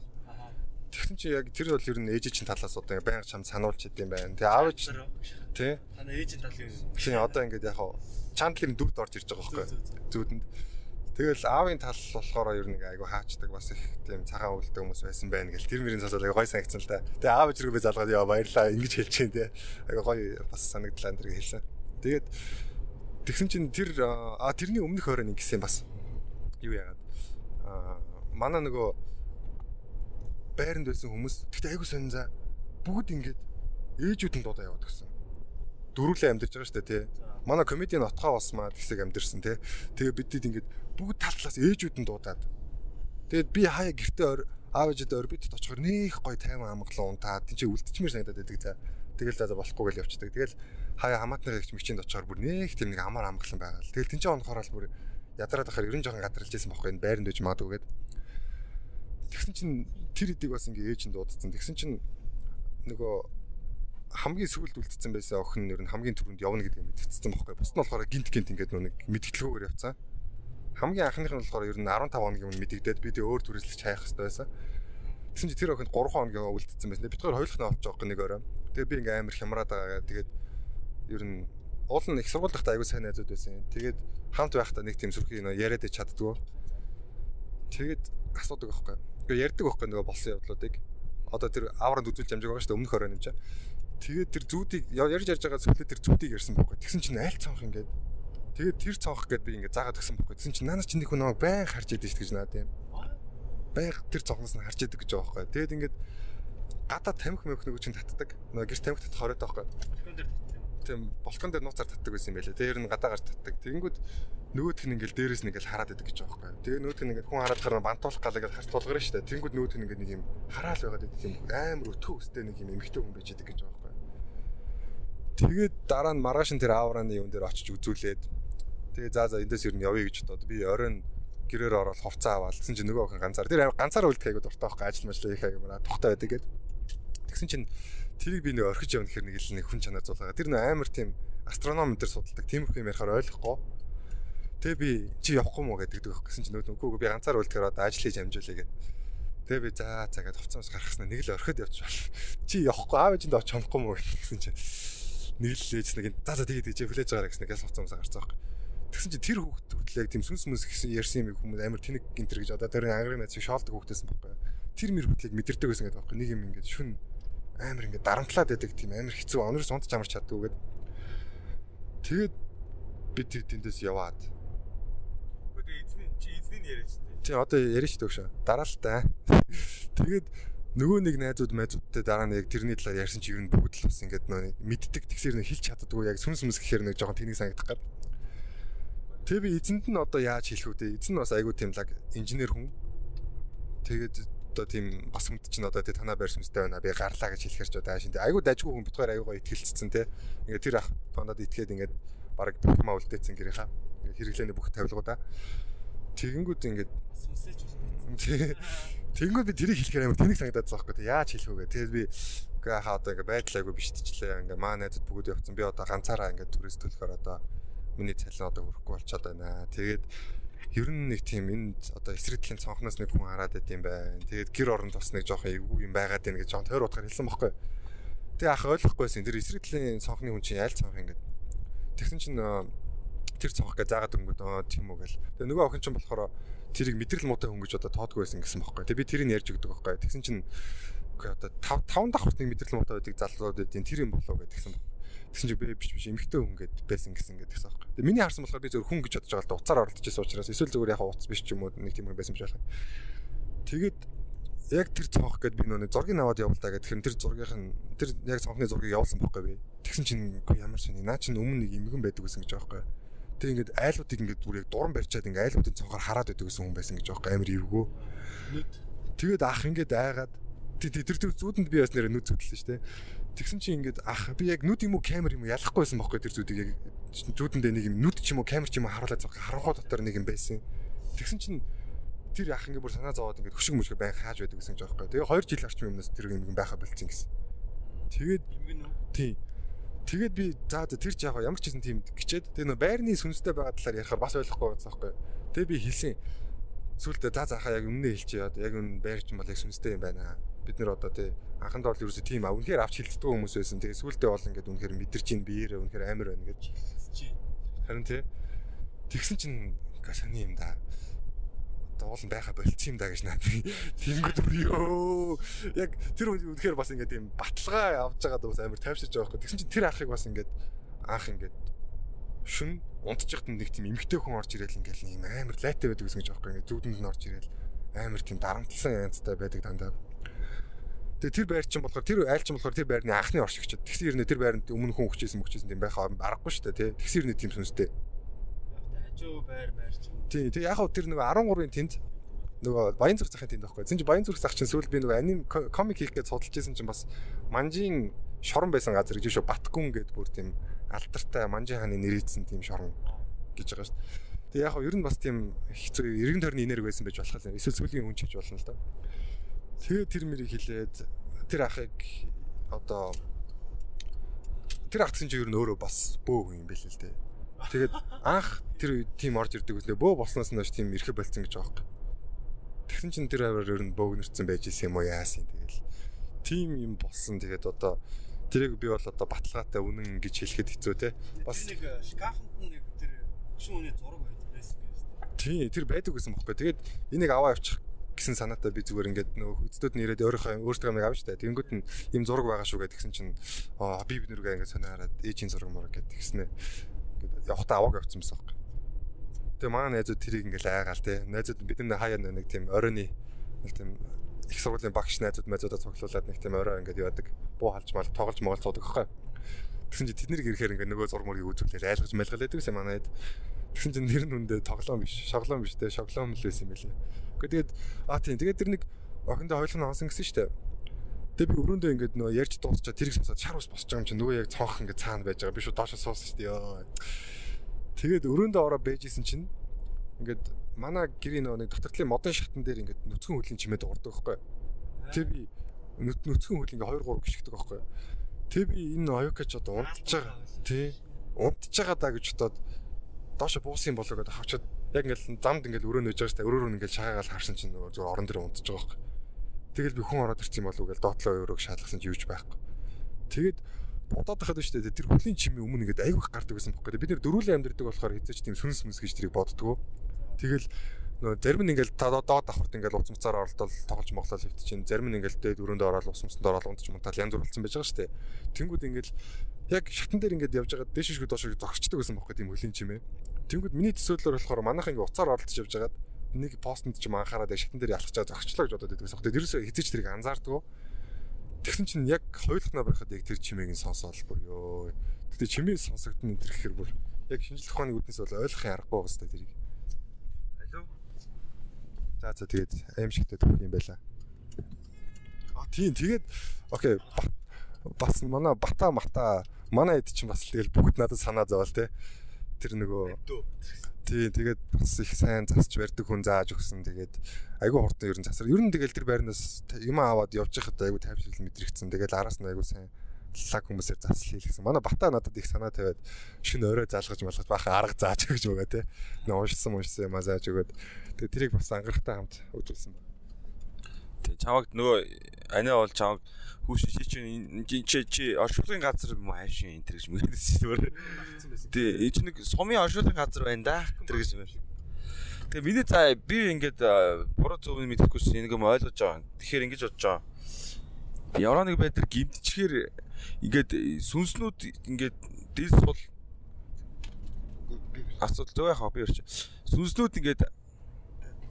Тэгсэн чи яг тэр бол ер нь ээж чинь талаас одоо байнга чам сануулж идэм байна. Тэгээ аав чинь тий. Таны ээжийн талын юм. Тийм одоо ингээд яг хаа чандлын дүрд орж ирж байгаа байхгүй зүүдэнд. Тэгэл аавын тал болохоор ер нь айгу хаачдаг бас их тийм цагаан үлддэг хүмүүс байсан байна гэл тэр мөрийн цасаа гой санагцсан л та. Тэгээ аав зэрэгээ залгаад яа баярлаа ингэж хэлж чинь те. Айгу гой бас санагдлаа энэ хэлсэн. Тэгээд тэгсэн чинь тэр а тэрний өмнөх орой нэг гисэн бас юу яагаад а манай нөгөө байранд байсан хүмүүс гэхдээ айгу сонин за бүгд ингээд ээжүүд нь дуудаа яваад гисэн. Дөрүлээ амьдарч байгаа шүү дээ тий. Манай комедийн отгоо басмаа гэсэг амьдэрсэн тий. Тэгээ бидэд ингээд бүгд тал талаас ээжүүд нь дуудаад. Тэгээд би хаяа гэртээ аав ээжэд орбитд очихоор нөх гой тайван амгалан унтаад тийч үлдчихмээр санагдаад байдаг за. Тэгэл за болохгүй гэж явчихдаг. Тэгэл хаяа хамаатны гэгч мичинд очихоор бүр нэх тийм нэг амар амгалан байгаа л. Тэгэл тэнцээ онохоор л бүр ядраад ахаар ерөн жоохон гадралж байсан байхгүй энэ байранд үж магадгүй гээд. Тэгсэн чинь тэр эдийг бас ингээ ээж нь дуудсан. Тэгсэн чинь нөгөө хамгийн сүүлд үлдсэн байсан охин нь ер нь хамгийн түрүүнд явна гэдгийг мэдгэцсэн байхгүй. Бус нь болохоор гинт гинт ингээд нүг мэдгэлгүйгээр явцсан. Хамгийн анхных нь болохоор ер нь 15 хоногийн өмнө мэдэгдээд би тэг өөр түрээслэгч хаях хэрэгтэй байсан. Тэгсэн чи тэр охинд 3 хоногийн үлдсэн байсан. Бид хоёр хойлох нь олж байгаа нэг орой. Тэгээ би ингээ амар хямраад байгаа. Тэгээд ер нь уул нь их сургуультай аягүй сайн найзууд байсан. Тэгээд хамт байхдаа нэг тийм сүрхий нөө яриад чаддгүй. Тэгээд асуудаг байхгүй. Ингээ ярьдаг байхгүй нөгөө болсон явдлуудыг. Одоо тэр авранд үзүүлж амжиг байгаа шүү дээ өмнөх орой юм чаа. Тэгээд тэр зүүдийг ярьж ярьж байгаа зүйлээ тэр зүүдийг ярьсан байхгүй. Тэгсэн чинь айл цонх ингээд. Тэгээд тэр цонх гэд би ингээд заагаад өгсөн байхгүй. Тэгсэн чинь наанаас чинь нэг хүн намайг байн харж идэв гэж надад юм. Байн тэр цонхноос нь харж идэг гэж байгаа байхгүй. Тэгээд ингээд гадаа тамхи мөх нөгөө чинь татдаг. Нөгөө гэрт тамхи татах хоройтой байхгүй. Тийм балкон дээр нууцаар татдаг байсан юм байлаа. Тэгээд ер нь гадаа гарч татдаг. Тэгэнгүүт нөгөөх нь ингээл дээрээс нь ингээл хараад идэг гэж байгаа байхгүй. Тэгээ нөгөөх нь ингээд хүн хараад гарна бантуулах гал ингээд харц тулгарна шүү дээ. Тэнгүүд нөгөөх нь ингээд нэг юм хараал байгаад идэг юм амар өтгөө өстэй нэг юм эмхтэй хүн байж идэг гэж байгаа. Тэгээд дараа нь маргааш нь тэр аавраны юм дээр очиж үзүүлээд тэгээ заа заа эндээс ер нь явъя гэж бодоод би оройн гэрээр ороод хувцас аваад гэсэн чинь нөгөө охин ганцаар. Тэр ганцаар үлдэх айгуу дуртай байхгүй ажил мэл их айгуу маа тухтай байдаг гээд. Тэгсэн чинь тэрийг би нэг орхиж явна гэхэр нэг л нэг хүн чанар зулгаа тэр нөө амар тийм астроном энэ төр судалдаг. Тиймэрхүү юм ярихаар ойлгохгүй. Тэгээ би чи явахгүй мó гэдэг дэх гэсэн чинь нөгөө үгүй би ганцаар үлдэхээр одоо ажил хийж амжуулъя гэд. Тэгээ би за за гэд хувцас гаргаснаа нэг л орхиод явчих. Бол. Чи явахгүй аав ээжинд очих чадахгүй мó гэсэн чинь нэг л ээж нэг за за тэгээд ээж хүлээж байгаа гэсэн нэгээс хувцас гарцсан байхгүй. Тэгсэн чинь тэр хүүхд хөтлөөг тийм сүнс мүс гэсэн ярьсан юм хүмүүс амар тэнэг гинтер гэж одоо тэр ангарын найз шиг шоолдог хүүхдээсэн байхгүй. Тэр мэр хөтлөг мэдэрдэг гэсэн гэдэг байхгүй. Нэг юм ингээд шүн амар ингээд дарамтлаад байдаг тийм амар хэцүү онорс унтж амарч чаддгүй гэд. Тэгээд би тэр тэндээс яваад Тэгээ эзний чи эзний яриач. Тий одоо яриа ч төгшөө. Дараа л та. Тэгээд нөгөө нэг найзууд майзуудтай дараа нь яг тэрний талаар ярьсан чи ер нь бүгд л бас ингээд нөө мэддэг. Тэгсэр нэг хэлж чаддгүй яг сүнс сүнс гэхээр нэг жоохон тэнийг санагдах гад. Тэгээ би эзэнд нь одоо яаж хэлэх үү те? Эзэн нь бас айгүй тийм лаг инженер хүн. Тэгээд одоо тийм бас хүнд чинь одоо тий танаа байр сүнстэй байна би гарлаа гэж хэлэхэр ч одоо шин тий айгүй дажгүй хүн битгаар айгуугаа итгэлцсэн те. Ингээд тэр ах танаад итгээд ингээд баг бүхмаа үлдээсэн гэрийнхаа хэрэглээний бүх тавилгуудаа. Тэгэнгүүт ингээд Сүнсэж тэгэнгүүт би тэрийг хэлэхээр амар тэнэг санагдаад байгаа байхгүй яаж хэлэх вэ тэгээд би үгүй хаа одоо ингээд байдал айгу биштчлээ. Ингээд маа найзад бүгд явцсан. Би одоо ганцаараа ингээд түрээс төлөхөөр одоо миний цалин одоо хүрэхгүй болчиход байна. Тэгээд ер нь нэг тийм энд одоо эсрэгдлийн цонхноос нэг хүн хараад байт юм байна. Тэгээд гэр оронд бас нэг жоохон эвгүй юм байгаад байна гэж жоон тойр утгаар хэлсэн байхгүй. Тэгээ ах ойлгохгүйсэн. Тэр эсрэгдлийн цонхны хүн чинь аль цонх ингээд. Тэгсэн чинь тэр цонх гэж заагаад өнгөд тийм үү гэл. Тэгээ нөгөө охин ч болохоор тэрийг мэдрэл муутай хүн гэж одоо тоодгүй байсан гэсэн бохоггүй. Тэгээ би тэрийг ярьж өгдөг байхгүй. Тэгсэн чинь үгүй одоо 5 5 давхрт нэг мэдрэл муутай байдаг залууд байдیں۔ Тэр юм болоо гэдгсэн баг. Тэгсэн чинь би биш биш эмхтэй хүн гэд байсан гэсэн гэдгсэн байхгүй. Тэгээ миний харсан болохоор би зөв хүн гэж бодож байгаа л да уцаар оролдож байсан учраас эсвэл зүгээр яг уц биш ч юм уу нэг тийм хүн байсан биш байна. Тэгээд яг тэр цонх гэд би нөгөө зургийг аваад явуулдаа гэд тэр зургийнх нь тэр яг цонхны зургийг явуулсан байхгүй би. Тэгсэн чинь ямар сони наа чинь өмнө нэг эмгэн байдаг гэсэн гэж байгаа байхгүй. Тэг ингээд айлуудыг ингээд бүр яг дуран барьчаад ингээд айлуудын цонхоор хараад байдаг гэсэн хүн байсан гэж байгаа амар эвгөө. Тэгээд ах ингээд айгаад тэр тэр зүүдэнд би бас нэр нүд зүтлээ шүү дээ. Тэгсэн чинь ингээд ах би яг нүд юм уу камер юм уу ялахгүйсэн бохоггүй тэр зүудийг яг зүүдэндээ нэг юм нүд ч юм уу камер ч юм уу харуулаад зогсох харанхуй дотор нэг юм байсан. Тэгсэн чинь тэр ах ингээд бүр санаа зовоод ингээд хөшиг мөшгө байн хааж байдаг гэсэн жоохоо. Тэгээ 2 жил орчим өмнөөс тэр юм байха болчихсон гэсэн. Тэгээд тий. Тэгээд би за тэр ч яг ямар ч гэсэн тийм гिचээд тэгээ нөө байрны сүнстэй байгаа талаар ярихаар бас ойлгохгүй байсан байхгүй. Тэгээ би хэлсэн. Сүүлдээ за заахаа яг өмнө хэлчихээ. Яг энэ байр ч юм бол яг сүнстэй юм байна. Бид нэр одоо тий анхандаа бол ерөөсөө тийм а үнэхээр авч хилцдэг хүмүүс байсан. Тэгээ сүүлдээ бол ингээд үнэхээр мэдэрч ин биеэрээ үнэхээр амар байна гэж. Харин тий Тэгсэн чинь сони юм да дуулан байха болцсон юм да гэж наад. Тэнгүүд өрөө. Яг тэр үнэхээр бас ингээд тийм баталгаа авч байгаа дөөс амар тайвширч байгаа байхгүй. Тэгсэн чинь тэр ахыг бас ингээд анх ингээд шүн унтчихт нэг тийм эмгтэй хүн орж ирэл ингээд юм амар лайтай байдаг гэсэн гэж байхгүй. Ингээд зүудэнд нь орж ирэл амар тийм дарамтлсан янзтай байдаг дандаа. Тэгээ тэр байр чинь болохоор тэр айлч болохоор тэр байрны анхны оршигчд. Тэгсэн хэрнээ тэр байранд өмнө хүн өгчээсэн мөгчээсэн тийм байхаа аргагүй шүү дээ тий. Тэгсэн хэрнээ тийм сүнстэй. Хажуу байр байр чинь. Тий, тэг яг хөө тэр нөгөө 13-ын тэнд нөгөө Баян зүрх захын тэнд байхгүй. Зин Баян зүрх зах чинь сүүл би нөгөө аним комик хийх гэж судалж исэн чинь бас манжийн шорон байсан газар гэж шүү Батгүн гэд бүр тийм алдартай манжийн хааны нэрийдсэн тийм шорон гэж байгаа шүү. Тэгээ яг хаа ер нь бас тийм хэцүү эргэн тойрны энерги байсан байж болох юм. Эсвэл сүүлийн хүн ч гэж болно л да. Тэгээ тэр мэрийг хилээд тэр ахыг одоо тэр ах гэсэн чинь ер нь өөрөө бас бөө хүн юм байл л дээ. Тэгээд анх тэр тийм орж ирдэг үснэ бөө болсноос нь тийм ирэхэ болцсон гэж байгаа юм. Тэгсэн чинь тэр аваар ер нь бөөгнөрцөн байж исэн юм уу яасан тэгэл. Тим юм болсон тэгээд одоо тэрийг би бол одоо баталгаатай үнэн гэж хэлэхэд хэцүү те. Бас нэг шкафанд нэг тэр шин үний зураг байсан гэсэн. тий тэр байдаг гэсэн бохоггүй. Тэгээд энийг аваа явчих гэсэн санаатай би зүгээр ингээд нөгөө хүчтүүд нь ирээд өөрийнхөө өөртөө нэг авч та. Тэнгүүд нь ийм зураг байгаа шүү гэдэг гисэн чинь аа би бид нүргээ ингээд сонио хараад ээжийн зураг мураг гэдэг гиснэ. Ингээд явахтаа авааг авчихсан байсан байхгүй. Тэгээ манай найзууд тэрийг ингээд айгаал те. Найзууд бидний хаяа нэг тийм оройны нэг тийм их сургуулийн багш найзууд найзуудаа цуглуулад нэг тийм орой ингээд яадаг. Буу халж мал тоглож моголж суудаг байхгүй. Тэгсэн чинь тэднийг ирэхээр ингээд нөгөө зураг мөргийг үзүүлээд айлгаж мэлгал байдаг гэсэн манайд. Тэгсэн чинь нэр нь үндэ тоглоом биш, шоглоом биш те, шоглоом л байсан юм билээ. Гэхдээ тэгээд аа тийм тэгээд тэр нэг охиндоо хойлох нь хонсон гэсэн штэ. Тэгээ би өрөөндөө ингээд нөгөө ярьж дуусчаа тэрийг сонсоод шар ус босч байгаа юм чинь нөгөө яг цонх ингээд цаана байж байгаа. Би шууд доошо суусан штэ ёо. Тэгээд өрөөндөө ороо байжсэн чинь ингээд манай гэрийн нөгөө нэг дотогтлын модон шатан дээр ингээд нүцгэн хөлийн чимээд урдаг байхгүй. Тэг би нүцгэн хөл ингээд 2 3 гიშгдэг байхгүй. Тэг би энэ оюкач одоо унтж байгаа. Тий. Унтж байгаа даа гэж бодоод доошо буусан болоо гэдэг хавчаад яг ингээд замд ингээд өрөө нөж байгаа штэ өрөөр нь ингээд шаагаагаал харсан чинь нөгөө зүгээр орон дээр унтж байгаа байхгүй. Тэгэл би хүн ороод ирсэн болов уу гэж доотлоо өрөөг шаалгасан чи юуч байхгүй. Тэгээд бодоод байхад шүү дээ тэр хөлийн чимээ өмнө ингээд айгүйх гардаг байсан байхгүй. Бид нэр дөрүлэн амьдэрдэг болохоор хэзээ ч тийм сүнс мүнс гэж тэрийг боддгоо. Тэгэл нөө зарим нь ингээл доод давхарт ингээл уц мцаар оролдол тоглож моглол хэвт чинь зарим нь ингээл дээд өрөөнд ороод ус мцанд ороод унтж мунтал янз бүр болсон байж байгаа шүү дээ. Тэнгүүд ингээл яг шатан дээр ингээд явж байгаа дэш шгүү доош зогсчдаг байсан байхгүй тийм хөлийн чимээ. Тэнгүүд миний төсөөллөөр болохоор манайх ингээ уцаар оролдож явж байгаад нэг постнд ч юм анхаараад шатан дээр ялах чаа зогсчлоо гэж бодоод байдаг байсан. Тэгээд ерөөсөө хэзээ ч тэрийг анзаардгүй. Тэгсэн чинь яг хойлохноо байхад яг тэр чимээг нь сонсоол бүр ёо. Гэтэ чимээ сонсогдсон энэ тэр гэхэр бүр яг шинжлэх ухааны үднэс бол ойлгохын аргагүй байгаа хэвээр тэрийг. Алло. За за тэгээд аимшигтай төгөх юм байла. А тийм тэгээд окей бас манай бата мата манай хэд чинь бас тэгэл бүгд надад санаа зовоол те. Тэр нөгөө тий тэгээд бас их сайн засч барьдаг хүн зааж өгсөн тэгээд айгүй хурдан ер нь засар. Ер нь тэгэл тэр байрнаас юм аваад явж байхад айгүй тайвшрал мэдрэгдсэн. Тэгээд араас нь айгүй сайн лаг хүмүүсээр засал хийлгсэн. Манай бата надад их санаа тавиад шинэ орой залгаж малгаж бахан арга зааж өгч байгаа те. Нэ уншсан уншсан юм зааж өгөөд тэгээд тэрийг бас ангарахтай хамт үзүүлсэн байна. Чамаг нөгөө аниа бол чамаг хүүш чи чинь чи чи оршуулгын газар юм хайшин энэ гэж мэдээсэн зүгээр. Тэг энэ чинь нэг сумын оршуулгын газар байна да тэр гэж юм. Тэгээ миний за би ингээд буруу зөв мэдэхгүй чинь энийг юм ойлгож байгаа. Тэгэхээр ингэж бодож байгаа. Яваа нэг байдлаар гимтчихээр ингээд сүнснүүд ингээд дил сул асуудал зөө яхаа би өрч. Сүнснүүд ингээд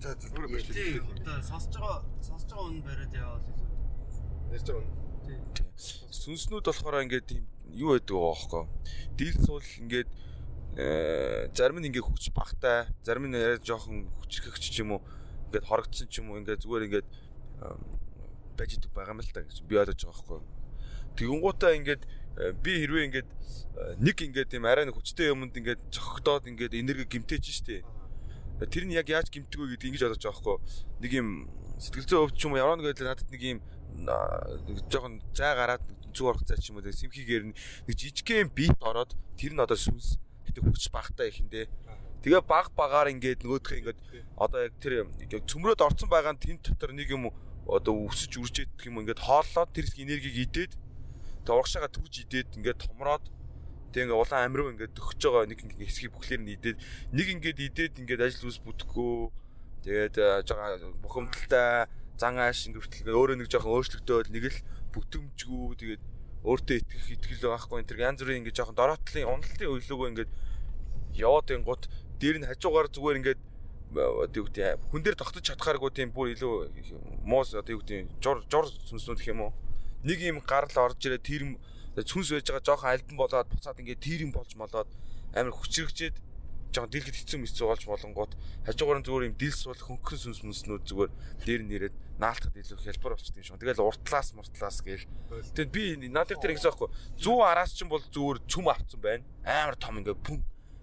За зүгээр байж тий одоо сонсож байгаа сонсож байгаа үнэн бариад яваад ярьж байгаа. сүнснүүд болохоор ингээд тийм юу байдаг байгаа байхгүй. Дил сул ингээд э, зарим нь ингээд хүч багтай, зарим нь яриад жоохон хүчрхэгч ч юм уу ингээд хорогдсон ч юм уу ингээд зүгээр ингээд байж идэг байгаа юм л та гэж би ойлгож байгаа байхгүй. Тэгэнгуутаа ингээд э, би хэрвээ ингээд э, нэг ингээд тийм арай нэг хүчтэй юмд ингээд цогтоод ингээд энерги гимтээж штэ. Тэр нь яг яаж гимтдэг вэ гэдгийг ингэж бодож байгаа байхгүй. Нэг юм сэтгэл зүйн өвч юм яваа нэг байдлаар надад нэг юм жоохон зай гараад зүг орох цай ч юм уу симхигээр нэг жижигхэн бит ороод тэр нь одоо сүнс гэтээ хүч багтаа ихэндээ. Тэгээ баг багаар ингээд нөгөөх ингээд одоо яг тэр цөмрөөд орцсон байгаа нь тэн дотор нэг юм одоо өсөж үржээд гэх юм ингээд хооллоод тэр энергийг идээд тэг урагшаага түрж идээд ингээд томроод тэг ингээд улаан амируу ингээд төгсөж байгаа нэг ингээд хэсгийг бүхлээр нь идээд нэг ингээд идээд ингээд ажил үс бүтэхгүй тэгээд жоо бухимдалтай зан ааш ингээд өөрөө нэг жоохон өөрчлөгдөөл нэг л бүтэмжгүй. Тэгээд өөртөө итгэх итгэл байхгүй. Энэ төр янз бүрийн ингээд жоохон дороотлын уналтын өглөөгөө ингээд яваад ингут дээр нь хажуугаар зүгээр ингээд одоо юу гэдэг хүн дээр тогтож чадхааргүй тийм бүр илүү моос одоо юу гэдэг жор жор сүнснүүд гэх юм уу? Нэг юм гарал орж ирээ тэр сүнс байж байгаа жоохон альбан болоод буцаад ингээд тэр юм болж молоод амар хүчрэгчээд жоохон дэлгэд хэцүү мэцүү болж болонгууд хажуугаар нь зүгээр юм дилс бол хөнгөн сүнс мүнснүүд зүгээр дээр нь ирээд наалтахад илүү хялбар болчтой юм шиг. Тэгэл уртлаас муртлаас гээл. Тэгэд би надад тэр ихсэн байхгүй. 100 араас ч юм бол зүгээр цүм авцсан байна. Амар том ингээ пүм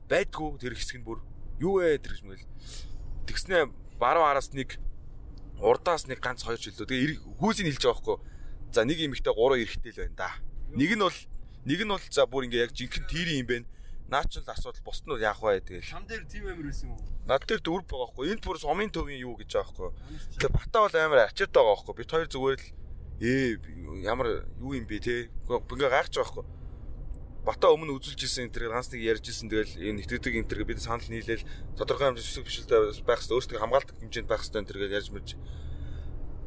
байдгүй тэр хэсэг нь бүр юу вэ тэр гэж мэл. Тэгснэ баруун араас нэг урдаас нэг ганц хоёр жилүү. Тэгээ хүүсийг хэлж байгаа байхгүй. За нэг эмэгтэй гурван эрэхтэй л байна да. Нэг нь бол нэг нь бол за бүр ингээ яг жинхэнэ тийрийн юм байна. Наач л асуудал бусд нь яах вэ тэгэл. Шам дээр тим амир байсан юм уу? Над дээр дөрв байгаа байхгүй. Энд бүр сумын төвийн юу гэж байгаа байхгүй. Тэгээ бата бол амар ачаад байгаа байхгүй. Бид хоёр зүгээр л ээ ямар юу юм бэ те. Ингээ гайхаж байгаа байхгүй. Бата өмнө үзүүлж исэн энэ ганц нэг ярьж исэн тэгэл энэ нэтгэдэг энэ төр бид санал нийлээл тодорхой хэмжээ зүсэг бишэлтэй байх хэрэгтэй өөрсдөө хамгаалдаг хэмжээнд байх хэрэгтэй энэ төр гэж ярьж мэрж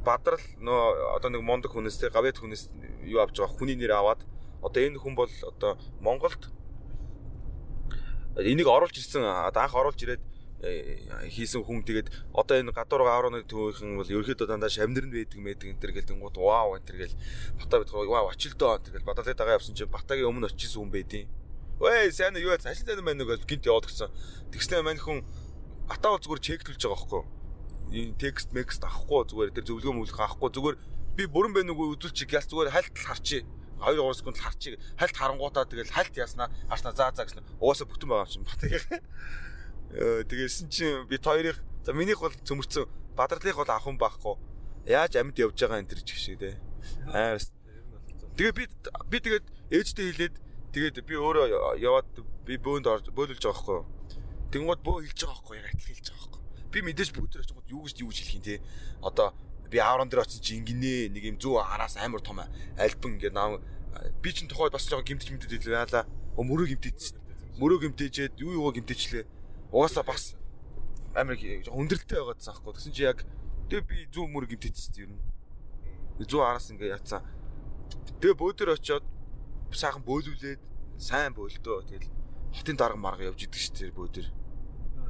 бадрал нөө одоо нэг мондөг хүнээс те гавьяд хүнээс юу авч байгаа хүний нэр аваад одоо энэ хүн бол одоо Монголд энийг оруулж ирсэн анх оруулж ирээд э, хийсэн хүн тэгээд одоо энэ гадуур авраны төвийнхэн бол ерөөхдөө дандаа шамнэрнд байдаг мэдэг энэ төр гэл тэнгууд вау энэ төр гэл бата бид вау очилдоо энэ төр гэл бадалтай дагаа явсан чинь батагийн өмнө очижсэн хүн байдیں۔ Вэ сайн юу ажил тань маань нэг гинт яваад гисэн. Тэгснэ мань хүн ата бол зүгээр чеклүүлж байгаа байхгүй. Текст мекст авахгүй зүгээр тэр зөвлөгөө мөвлөх авахгүй зүгээр би бүрэн бэ нүгөө үзүүлчих ял зүгээр хальт харчи 2 3 секунд харчиг хальт харангуудаа тэгэл хальт яснаа харснаа заа заа гэсэн угаасаа бүтэн байгаа юм чинь бат. Тэгээсэн чинь бит хоёрыг за минийх бол цөмөрцөн бадралынх бол юм байхгүй. Яаж амьд явж байгаа энэ төр ч шиг те. Аа. Тэгээ би би тэгээд ээжтэй хэлээд тэгээд би өөрөө яваад би бөөнд орж бөөлүүлж байгаа байхгүй. Тэнгууд бөө хэлж байгаа байхгүй яг адил хэлж байгаа. Би мэдээж бүгд очингууд юу гэж юу гэж хэлэх юм те. Одоо би аврон дээр очиж ингэнэ нэг юм зүү араас амар том альбан ингээд наа би чинь тухайд бас жоохон гимтэж мэдээд хэлээ мөрөө гимтээч. Мөрөө гимтээчээд юу юугаа гимтээчлээ. Угаасаа бас амар өндөрлөлтэй байгаад заахгүй. Тэгсэн чи яг тэг би зүү мөр гимтээчихсэн юм. Зүү араас ингээ яатсан. Тэгээ бөөдөр очиод сайхан бөөлүүлээд сайн бөөлдөө. Тэгэл хотын дарга марга явж идэг шүү дээ бөөдөр.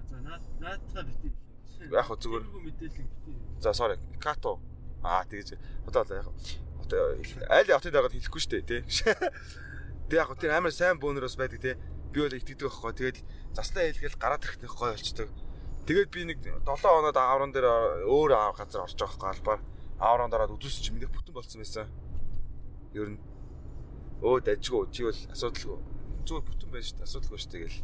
За наад наадтаа битээ. Яг хөө зүгээр. За sorry. Като. Аа тэгэж одоо л яг аль хотын дагаад хэлэхгүй шүү дээ тий. Тэг яг тэр амар сайн бөөнөрөөс байдаг тий. Би бол итгэдэг байхгүй. Тэгээд заслаа хэлгээл гараад ирэхнэх гой болчдөг. Тэгээд би нэг 7 хоноод ааврон дээр өөр аав газар орж байгаа байхгүй албаар ааврон дараад үзүүлсэн чи мэдээ бүтэн болсон байсан. Ер нь өө дажгүй чи бол асуудалгүй. Зүгээр бүтэн байж шүү дээ. Асуудалгүй шүү дээ гэл.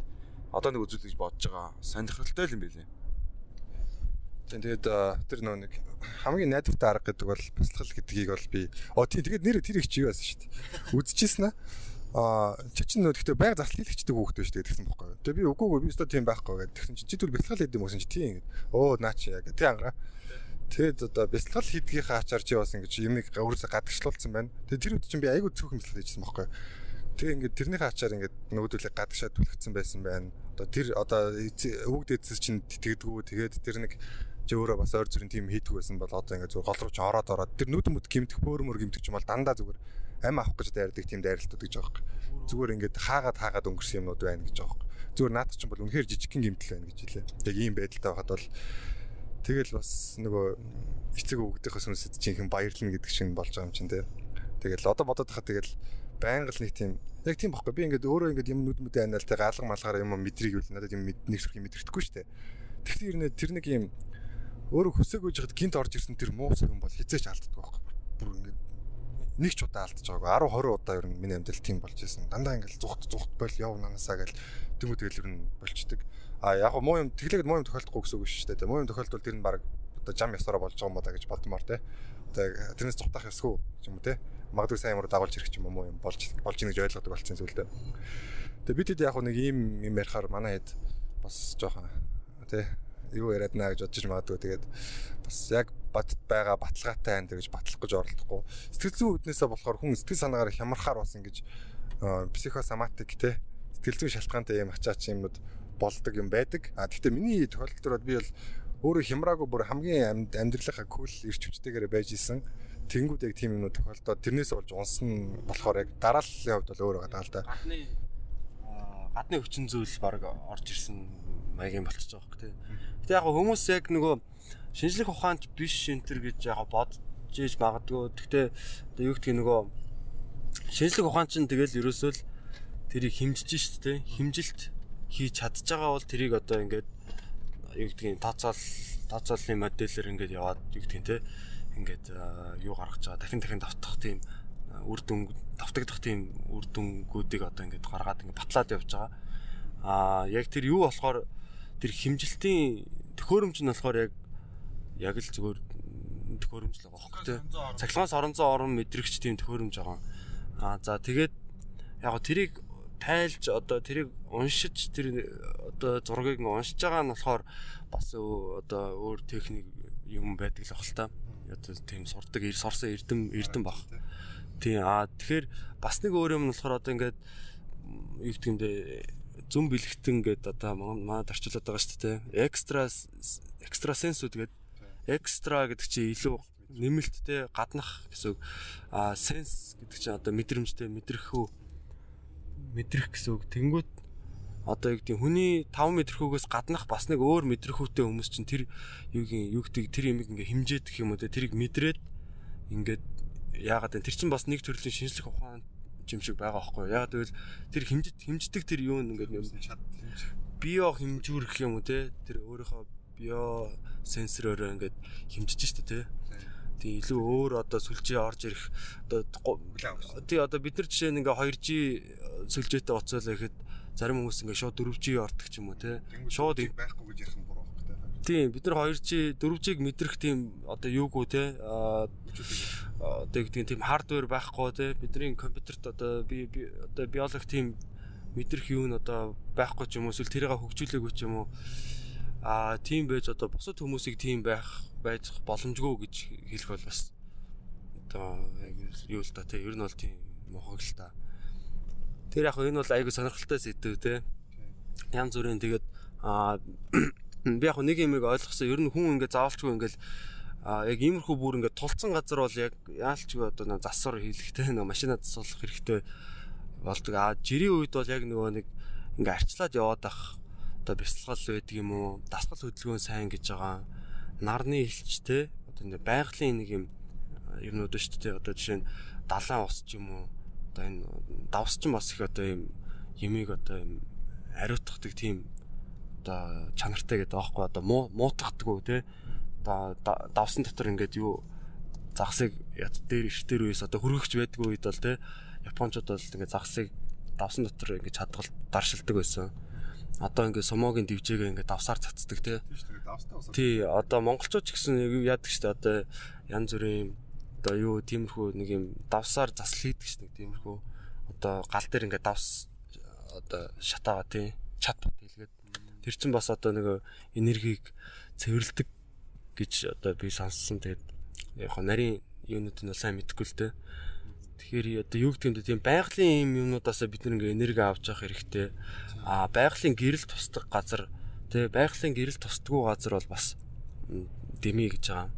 Одоо нэг үзүүл гэж бодож байгаа. Сонирхолтой л юм байлээ. Тэгээд тэр нөө нэг хамгийн найдвартай арга гэдэг бол бясалгал гэдгийг бол би оо тий тэгээд нэр тэр их чи байсан шүү дээ. Үдчихсэн аа чи чинь нөө гэхдээ байнга зарлал хийлэгчдэг хүүхдтэй шүү дээ гэсэн бохоггүй. Тэгээд би үгүй үгүй би өстө тийм байхгүй гэдэг. Тэгсэн чи түл бясалгал хийдэг юм уу гэсэн чи тийм ингэ. Оо наа чи яг тий ангараа. Тэгээд одоо бясалгал хийдгийнхаа ачаар чи бас ингэж юмыг өөрөөсөө гадагшлуулсан байна. Тэгээд тэр үед чинь би айгүй цөөхөн бясалгал хийжсэн бохоггүй. Тэгээ ингээд тэрнийхээ ачаар ингээд нөгөөдөлөө гадагшаа түлхсэн байсан байна. Одоо тэр одоо өвөг дээдс чинь тэтгэдэггүй. Тэгээд тэр нэг чи өөрөө бас ойр зүрийн тим хийдэг байсан бол одоо ингээд зүгээр гол руу ч ороод ороод тэр нүдэн мүд гимтэх бөөрмөр гимтэх юм бол дандаа зүгээр ам авах гэж дайрдаг тим дайралтууд гэж байгаа юм. Зүгээр ингээд хаагаад хаагаад өнгөрсөн юмнууд байна гэж байгаа юм. Зүгээр наад чинь бол үнэхээр жижигхэн гимтэл байна гэж хэлээ. Яг ийм байдалтай байхад бол тэгэл бас нөгөө эцэг өвгдийнхээс үнсэд чинь баярлна гэдэг шиг болж байгаа юм чинь тий. Тэгэл одоо бодоод хахад тэгэл байнга л нэг тийм яг тийм бохгүй би ингээд өөрөө ингээд юм нүд мүдэ анаал те гаалга малгаар юм мэдрийг үл надад юм нэг сүрхий мэдрэхгүй шүү дээ. Тэгэхээр тэр нэг юм өөрөө хүсээгүй жихад гинт орж ирсэн тэр муу юм бол хизээч алддаг байхгүй. Бүр ингэ нэг ч удаа алдаж байгаагүй 10 20 удаа ер нь миний амьдрал тийм болж исэн. Дандаа ингээл зүхт зүхт бол яв нанасаа гэл дэмүү тэгэл ер нь болчдөг. А яг муу юм тэглээд муу юм тохиолдохгүй гэсэн үг шүү дээ. Муу юм тохиолдвол тэр нь баг одоо жам ясараа болж байгаа юм ба гэж бодмоор те. Одоо тэрнээс цухтах ёсгүй юм те. Магадгүй сайн юмруу дагуулж ирэх юм муу юм болж болж ийн гэж ойлгодог болсон зүйлдэ. Тэгээ бид хэд яг нэг ийм юм ярихаар манай хэд бас жоохон те юу яриад наа гэж бодож магадгүй. Тэгээд бас яг бат байгаа баталгаатай энэ гэж батлах гэж оролдохгүй. Сэтгэл зүйн үүднээсээ болохоор хүн сэтгэл санаагаар хямрахаар бас ингэж психосоматик те сэтгэл зүйн шалтгаантай юм ачаач юмнууд болдог юм байдаг. А гэхдээ миний тохиолдолд би бол өөрөө хямраагүй бүр хамгийн амьдралынхаа кул ирч хүчтэйгээр байж исэн. Тэнгууд яг тийм юмнууд тохиолдоод тэрнээс болж унсан болохоор яг дарааллын хувьд бол өөр байгаа л да гадны гадны хүчин зүйл баг орж ирсэн маягийн болчихж байгаа хөөх тий. Гэтэ яг хүмүүс яг нөгөө шинжлэх ухаанч биш энтер гэж яг бодож ийж магадгүй. Гэтэ одоо юу гэдгийг нөгөө шинжлэх ухаан чинь тэгэл ерөөсөө л тэрийг химжиж шít тий. Химжилт хийж чадж байгаа бол тэрийг одоо ингээд юу гэдгийг тооцоол тооцооллын модельээр ингээд яваад юу гэдгийг тий. Ингээд юу гаргаж байгаа дахин дахин давтах тийм үр дүн давтагдах тийм үр дүнгуудыг одоо ингээд гаргаад ингээд батлаад явж байгаа. Аа яг тэр юу болохоор тэр химжилтийн төхөөрөмж нь болохоор яг яг л зүгээр төхөөрөмж л байгаа хөөхгүй те. Цахилгаанаас орон мэдрэгч тийм төхөөрөмж байгаа. Аа за тэгээд яг тэрийг тайлж одоо тэрийг уншиж тэр одоо зургийг нь уншиж байгаа нь болохоор бас одоо өөр техник юм байдаг л бахал та. Одоо тийм сурдаг, сорсон эрдэм эрдэм баг. Тийм аа тэгэхээр бас нэг өөр юм нь болохоор одоо ингээд юу гэдэг юм бэ зүн бэлгтэн гэдэг одоо манай тарчлаад байгаа шүү дээ. Экстра экстра сенс үгээд экстра гэдэг чинь илүү нэмэлттэй гаднах гэсэн. А сенс гэдэг чинь одоо мэдрэмжтэй мэдрэх үү мэдрэх гэсэн үг. Тэнгүүт одоо юу гэдэг хүний 5 мэдрхүүгээс гаднах бас нэг өөр мэдрхүүтэй хүмүүс чинь тэр юугийн юу гэдэг тэр юмыг ингээ химжээдэх юм уу те тэрийг мэдрээд ингээд яагаад вэ тэр чинь бас нэг төрлийн шинжлэх ухаан юм шиг байгаа байхгүй яагаад гэвэл тэр химжид химждэг тэр юу ингээд био химжүүрэх юм уу те? Тэр өөрийнхөө био сенсороор ингээд химжиж штэ те? Тий илүү өөр одоо сүлжээ орж ирэх одоо тий одоо бид нар жишээ нь ингээ 2G сүлжээтэй уцаалаа гэхэд зарим хүмүүс ингээ шууд 4G ордог ч юм уу те? Шууд байхгүй гэж ярих те тийм бид нар 2G 4G-г мэдрэх тийм одоо юугүй те одоо гэдэг тийм хардвер байхгүй те бидний компьютерт одоо би одоо биолог тийм мэдрэх юу нь одоо байхгүй ч юм уу эсвэл тэрийг хөгжүүлээгүй ч юм уу. А тийм байж одоо бусад хүмүүсийг тийм байх байж боломжгүй гэж хэлэх бол бас одоо юу л та те ер нь бол тийм мохог л та. Тэр яг энэ бол айгүй сонирхолтой сэдв те. Янз бүрийн тэгээд а би яг нэг юмыг ойлгосон. Ер нь хүн ингээд заавалчгүй ингээд а яг иймэрхүү бүр ингээд тулцсан газар бол яг яалчгүй одоо засвар хийлэхтэй нэг машина засуулах хэрэгтэй болдог. А жирийн үед бол яг нөгөө нэг ингээд арчлаад яваад ах одоо бясалгал байдаг юм уу? Дасгал хөдөлгөөн сайн гэж байгаа. Нарны илч те одоо энэ байгалийн нэг юм юмнууд шүү дээ. Одоо жишээ нь далайн ус ч юм уу? Одоо энэ давс ч бас их одоо юм ямиг одоо юм ариутгадаг тийм одоо чанартай гэдэг аахгүй. Одоо муутгадаггүй те? Одоо давсан дотор ингээд юу загсыг ят дээр иш дээр үес одоо хөргөгч байдгүй үед бол те? Японочдод бол ингээд загсыг давсан дотор ингээд чадгал даршилдаг байсан. Одоо ингээд сумогийн дивжээгээ ингээд давсаар цацдаг тий. Тий, одоо монголчууд ч гэсэн яадаг штэ? Одоо янз бүрийн одоо юу тиймэрхүү нэг юм давсаар засал хийдэг ш нэг тиймэрхүү. Одоо гал дээр ингээд давс одоо шатаага тий чат тэр чин бас одоо нэг энергийг цэвэрлдэг гэж одоо би сонссон тэгээд яг нарийн юунууд нь сайн мэдэхгүй л дээ Тэгэхээр одоо юу гэдэг юм бэ тийм байгалийн юм юмнуудаас бид нэг энерги авч явах хэрэгтэй. Аа байгалийн гэрэл тусдаг газар тий байгалийн гэрэл тусдаггүй газар бол бас дэмий гэж байгаа.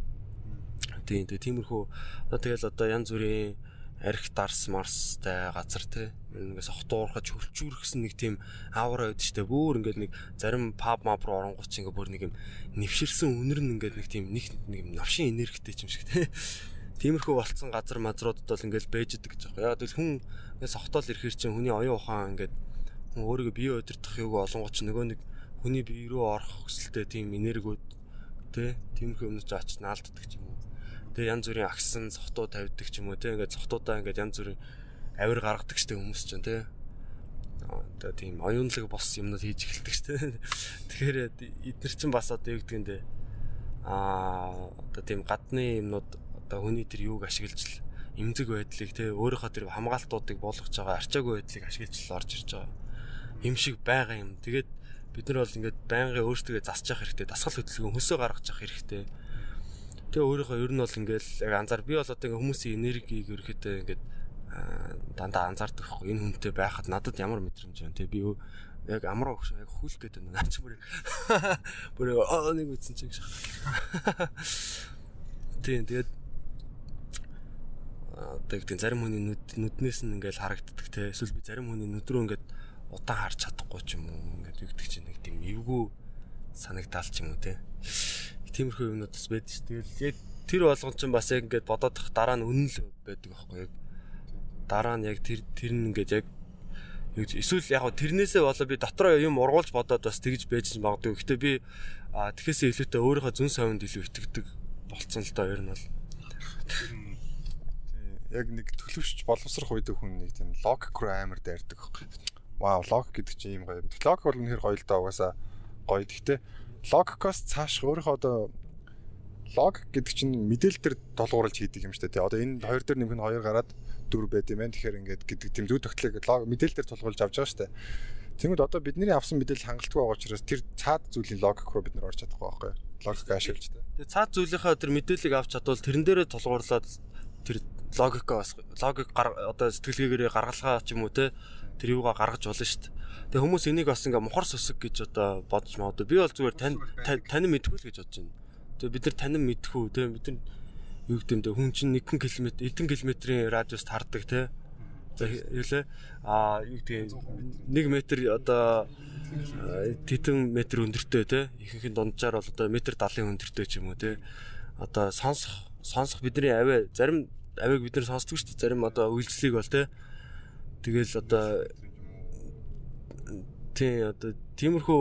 Тийм тиймэрхүү одоо тэгэл одоо янз бүрийн арх дарс марстай газар те ингээс хотуурхаж хөлчүүрхсэн нэг тийм аура байдаг штэ бүр ингээд нэг зарим паб мап руу оронгоч ингээд бүр нэг юм нэвширсэн үнэр нь ингээд нэг тийм нэг нэг навшин энергитэй юм шиг те Тиймэрхүү болцсон газар мазруудад бол ингээл бэж идэг гэж байгаа. Яг л хүн сохтоол ирэхэр чинь хүний оюун ухаан ингээд хүн өөрийгөө бие удирдах юуг олонгоч нөгөө нэг хүний бие рүү орох хүсэлтэй тийм энергиуд тэ тиймэрхүү юмнууд очиж наалддаг ч юм. Тэгээ янз бүрийн агсан сохтуу тавьдаг ч юм уу тэ ингээд сохтуудаа ингээд янз бүрийн авир гаргадаг штэ хүмүүс чинь тэ одоо тийм оюунлаг бос юмнууд хийж эхэлдэг штэ. Тэгэхээр эдгээр чинь бас одоо юу гэдэг юм бэ? Аа одоо тийм гадны юмнууд одоо хүний тэр юуг ашиглаж эмзэг байдлыг те өөрийнхөө тэр хамгаалтуудыг болгож байгаа арчаагүй байдлыг ашиглаж орж ирж байгаа юм шиг байгаа юм. Тэгээд бид нар бол ингээд байнгын өөрсдөө засч явах хэрэгтэй, дасгал хөдөлгөөн хөсөө гаргаж явах хэрэгтэй. Тэгээ өөрийнхөө ер нь бол ингээд яг анзаар би бол одоо ингээд хүмүүсийн энергийг ерөөхдөө ингээд дандаа анзаардаг хгүй энэ хүнтэй байхад надад ямар мэдрэмж байна? Те би яг амраа өгш яг хүлх гэдэг нь наач бүр бүр нэг үтсэн чиг шиг. Тийм тэгээд одоо гэдэг зарим хүний нүд нүднээс нь ингээл харагддаг те эсвэл би зарим хүний нүд рүү ингээд удаан харж чадахгүй ч юм уу ингээд югдөг чинь нэг тийм эвгүй санагдаал ч юм уу те тиймэрхүү юмнууд бас байдаг ш. Тэгэл яг тэр болгон чинь бас яг ингээд бодоодох дараа нь үнэн л байдаг байхгүй яг дараа нь яг тэр тэр нь ингээд яг эсвэл яг тэрнээсээ болоо би дотроо юм ургуулж бодоод бас тэгж байж магадгүй. Гэхдээ би тэгэхээсээ илүүтэй өөрийнхөө зүн совинд илүү итгэдэг болцсон л доо ер нь бол яг нэг төлөвшч боловсрох үед хүн нэг тийм логик руу амар дайрдаг байхгүй. Вау, логик гэдэг чинь ийм гоё. Логик бол үнэхээр гоё л даа угаасаа гоё. Гэхдээ логикоос цааш өөрийнхөө одоо лог гэдэг чинь мэдээлэл төр долгуурлж хийдэг юм шүү дээ. Одоо энэ хоёр дээр нэмэх нь хоёр гараад дөрв байд юм байна. Тэгэхээр ингээд гэдэг тийм зүй тогтлыг лог мэдээлэл төр тулгуурлж авч байгаа шүү дээ. Тэгмэд одоо бидний авсан мэдээлэл хангалтгүй байгаа учраас тэр цаад зүйлийн логик руу бид нэр орж чадахгүй байхгүй юу? Логик ашиглаж тэ. Тэгээ цаад зүйлийнхаа тэр мэдээллийг авч чадвал тэрэн дээрээ тулгуурлаад тэр логикоо бас логик одоо сэтгэлгээгээрээ гаргалгаа ч юм уу те тэр юугаа гаргаж болно шүү дээ. Тэгээ хүмүүс энийг бас ингээ мухар сүсэг гэж одоо бодож магадгүй. Би бол зүгээр тань тань мэдгүй л гэж бодож байна. Тэгээ бид нар танин мэдхүү те бид нар юу гэдэг бэ хүн чинь 1 км эдэн километрийн радиуст хардаг те. За хэлээ а юу гэдэг 1 метр. одоо тэтэн метр өндөртэй те ихэнх нь дунджаар бол одоо метр 70 өндөртэй ч юм уу те одоо сонсох сонсох бидний авиа зарим авиаг бид нар сонсдог шүү дээ. Зарим одоо үйлчлэгийг бол те тэгэл одоо тий одоо тиймэрхүү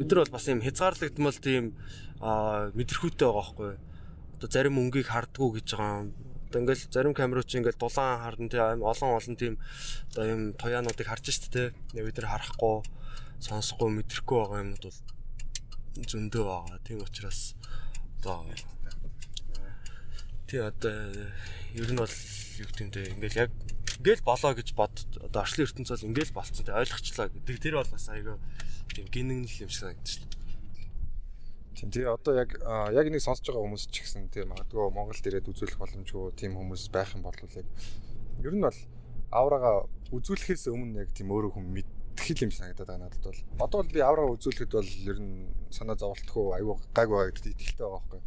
бид нар бол бас юм хязгаарлагдмал тийм мэдрэхүйтэй байгаа байхгүй одоо зарим өнгийг хардггүй гэж байгаа юм Одоо ингээл зарим камерууд чи ингээл дулаан харна тий олон олон тийм одоо юм тояануудыг харж штэ тий. Бид нар харахгүй, сонсохгүй, мэдрэхгүй байгаа юмнууд бол зөндөө байгаа. Тийм учраас одоо тий одоо ер нь бол юу гэмтэй ингээл яг ингээл болоо гэж бод одоо орчлын ертөнц бол ингээл болцсон тий ойлгочлаа гэдэг тэр бол бас айгаа тийм гинэгнэл юм шиг санагдчих шүү Тийм тий одоо яг яг энийг сонсож байгаа хүмүүс ч гэсэн тийм магадгүй Монголд ирээд үзүүлэх боломжгүй тийм хүмүүс байх юм бол яг ер нь бол авраага үзүүлэхээс өмнө яг тийм өөрөө хүн мэдхэл юм санагдаад байгаа надад бол. Одоо бол би авраага үзүүлэхэд бол ер нь санаа зовлтгүй айгүй гайг байгаа гэдэгт итгэлтэй байгаа байхгүй.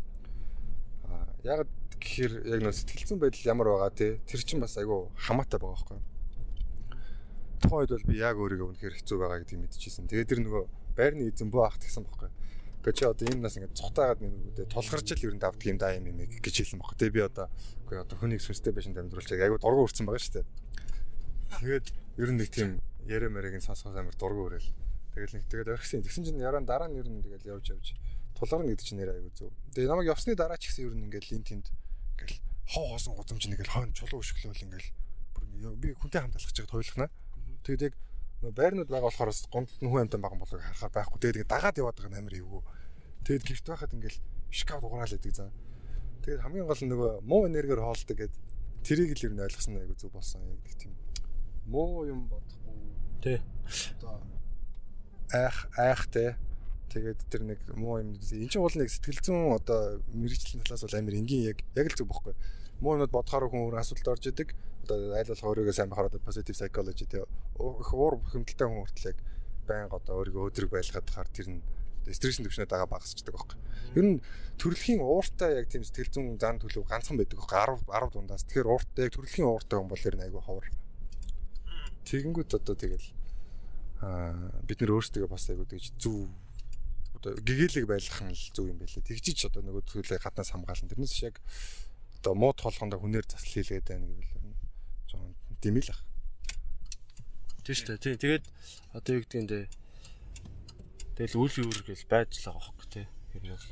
Аа яг гэхээр яг нөө сэтгэлзэн байдал ямар байгаа тий тэр чинь бас айгүй хамаатай байгаа байхгүй. Тухайн үед бол би яг өөрийгөө үнэхээр хэцүү байгаа гэдгийг мэдчихсэн. Тэгээд тэр нөгөө байрны эзэн бөө ахт гэсэн байхгүй Гэхдээ чи одоо энэ нас ингээд цухтаагаад нэмэгдээ тулгарч л ер нь давдаг юм да юм юм гэж хэлсэн баг. Тэгээ би одоо үгүй одоо хүнийг сүнстэй байшин дамжруулж айгу дургу үрцэн байгаа шүү дээ. Тэгээд ер нь нэг тийм ярэ мэрэгийн сонсгоос амар дургу өрөөл. Тэгэл нэг тэгээд орхисон. Тэгсэн чинь яран дараа нь ер нь тэгэл явж явж тулгарна гэдэг чинь нэр айгу зөв. Тэгээ намайг явсны дараа ч гэсэн ер нь ингээд лин тэнд ингээл хоо хоосон гудамж нэгэл хойно чулуу өшгөлөөл ингээл би хүнтэй хамт алхаж байгаа тойлохнаа. Тэгээд яг байрнууд байгаа болохоор гомдолт нь хүн амтан байгаа болог харахаар байхгүй. Тэгээд дагаад яваад байгаа нь амар эвгүй. Тэгээд гэрт байхад ингээл шкаф дугаараал байдаг заа. Тэгээд хамгийн гол нь нөгөө муу энергиэр хоолдог гэд тэрийг л ер нь ойлгосон айгу зүг болсон яг тийм муу юм бодохгүй. Тэ. Одоо айх айхтэй тэгээд тэр нэг муу юм энэ чинь бол нэг сэтгэл зүйн одоо мэрэгжлийн талаас бол амар энгийн яг яг л зүг бохгүй. Муу юмуд бодохоор хүн өөр асуудалд орж идэг одоо айл болох өөрийгөө сайн бахаар одоо positive psychology тий их уур бухимдалтай хүн хүртэл яг байнга одоо өөрийгөө өдрөг байлгаад хаар тэр нь стрессийн төвшнөд байгаа багасчдаг байхгүй. Ер нь төрөлхийн ууртай яг тийм сэтгэл зүйн зан төлөв ганцхан байдаг байхгүй 10 10 дундаас. Тэгэхээр ууртай яг төрөлхийн ууртай хүн бол ер нь айгүй ховор. Тэгэнгүүт одоо тэгэл аа бид нэр өөрсдөө бас айгүй тэгж зүв одоо гэгээлэг байлгах нь л зөв юм байлээ. Тэгжиж одоо нөгөө төлөө гаднаас хамгаална. Тэрнээс яг одоо мууд толгондоо хүнээр засал хийлгээд байна гэвэл жоохон димэл ах. Тийм шүү дээ. Тийм. Тэгээд одоо юу гэдгийг дээ. Тэгэл үйл үүр гэл байж л байгаа хөөхгүй тий. Ер нь бол.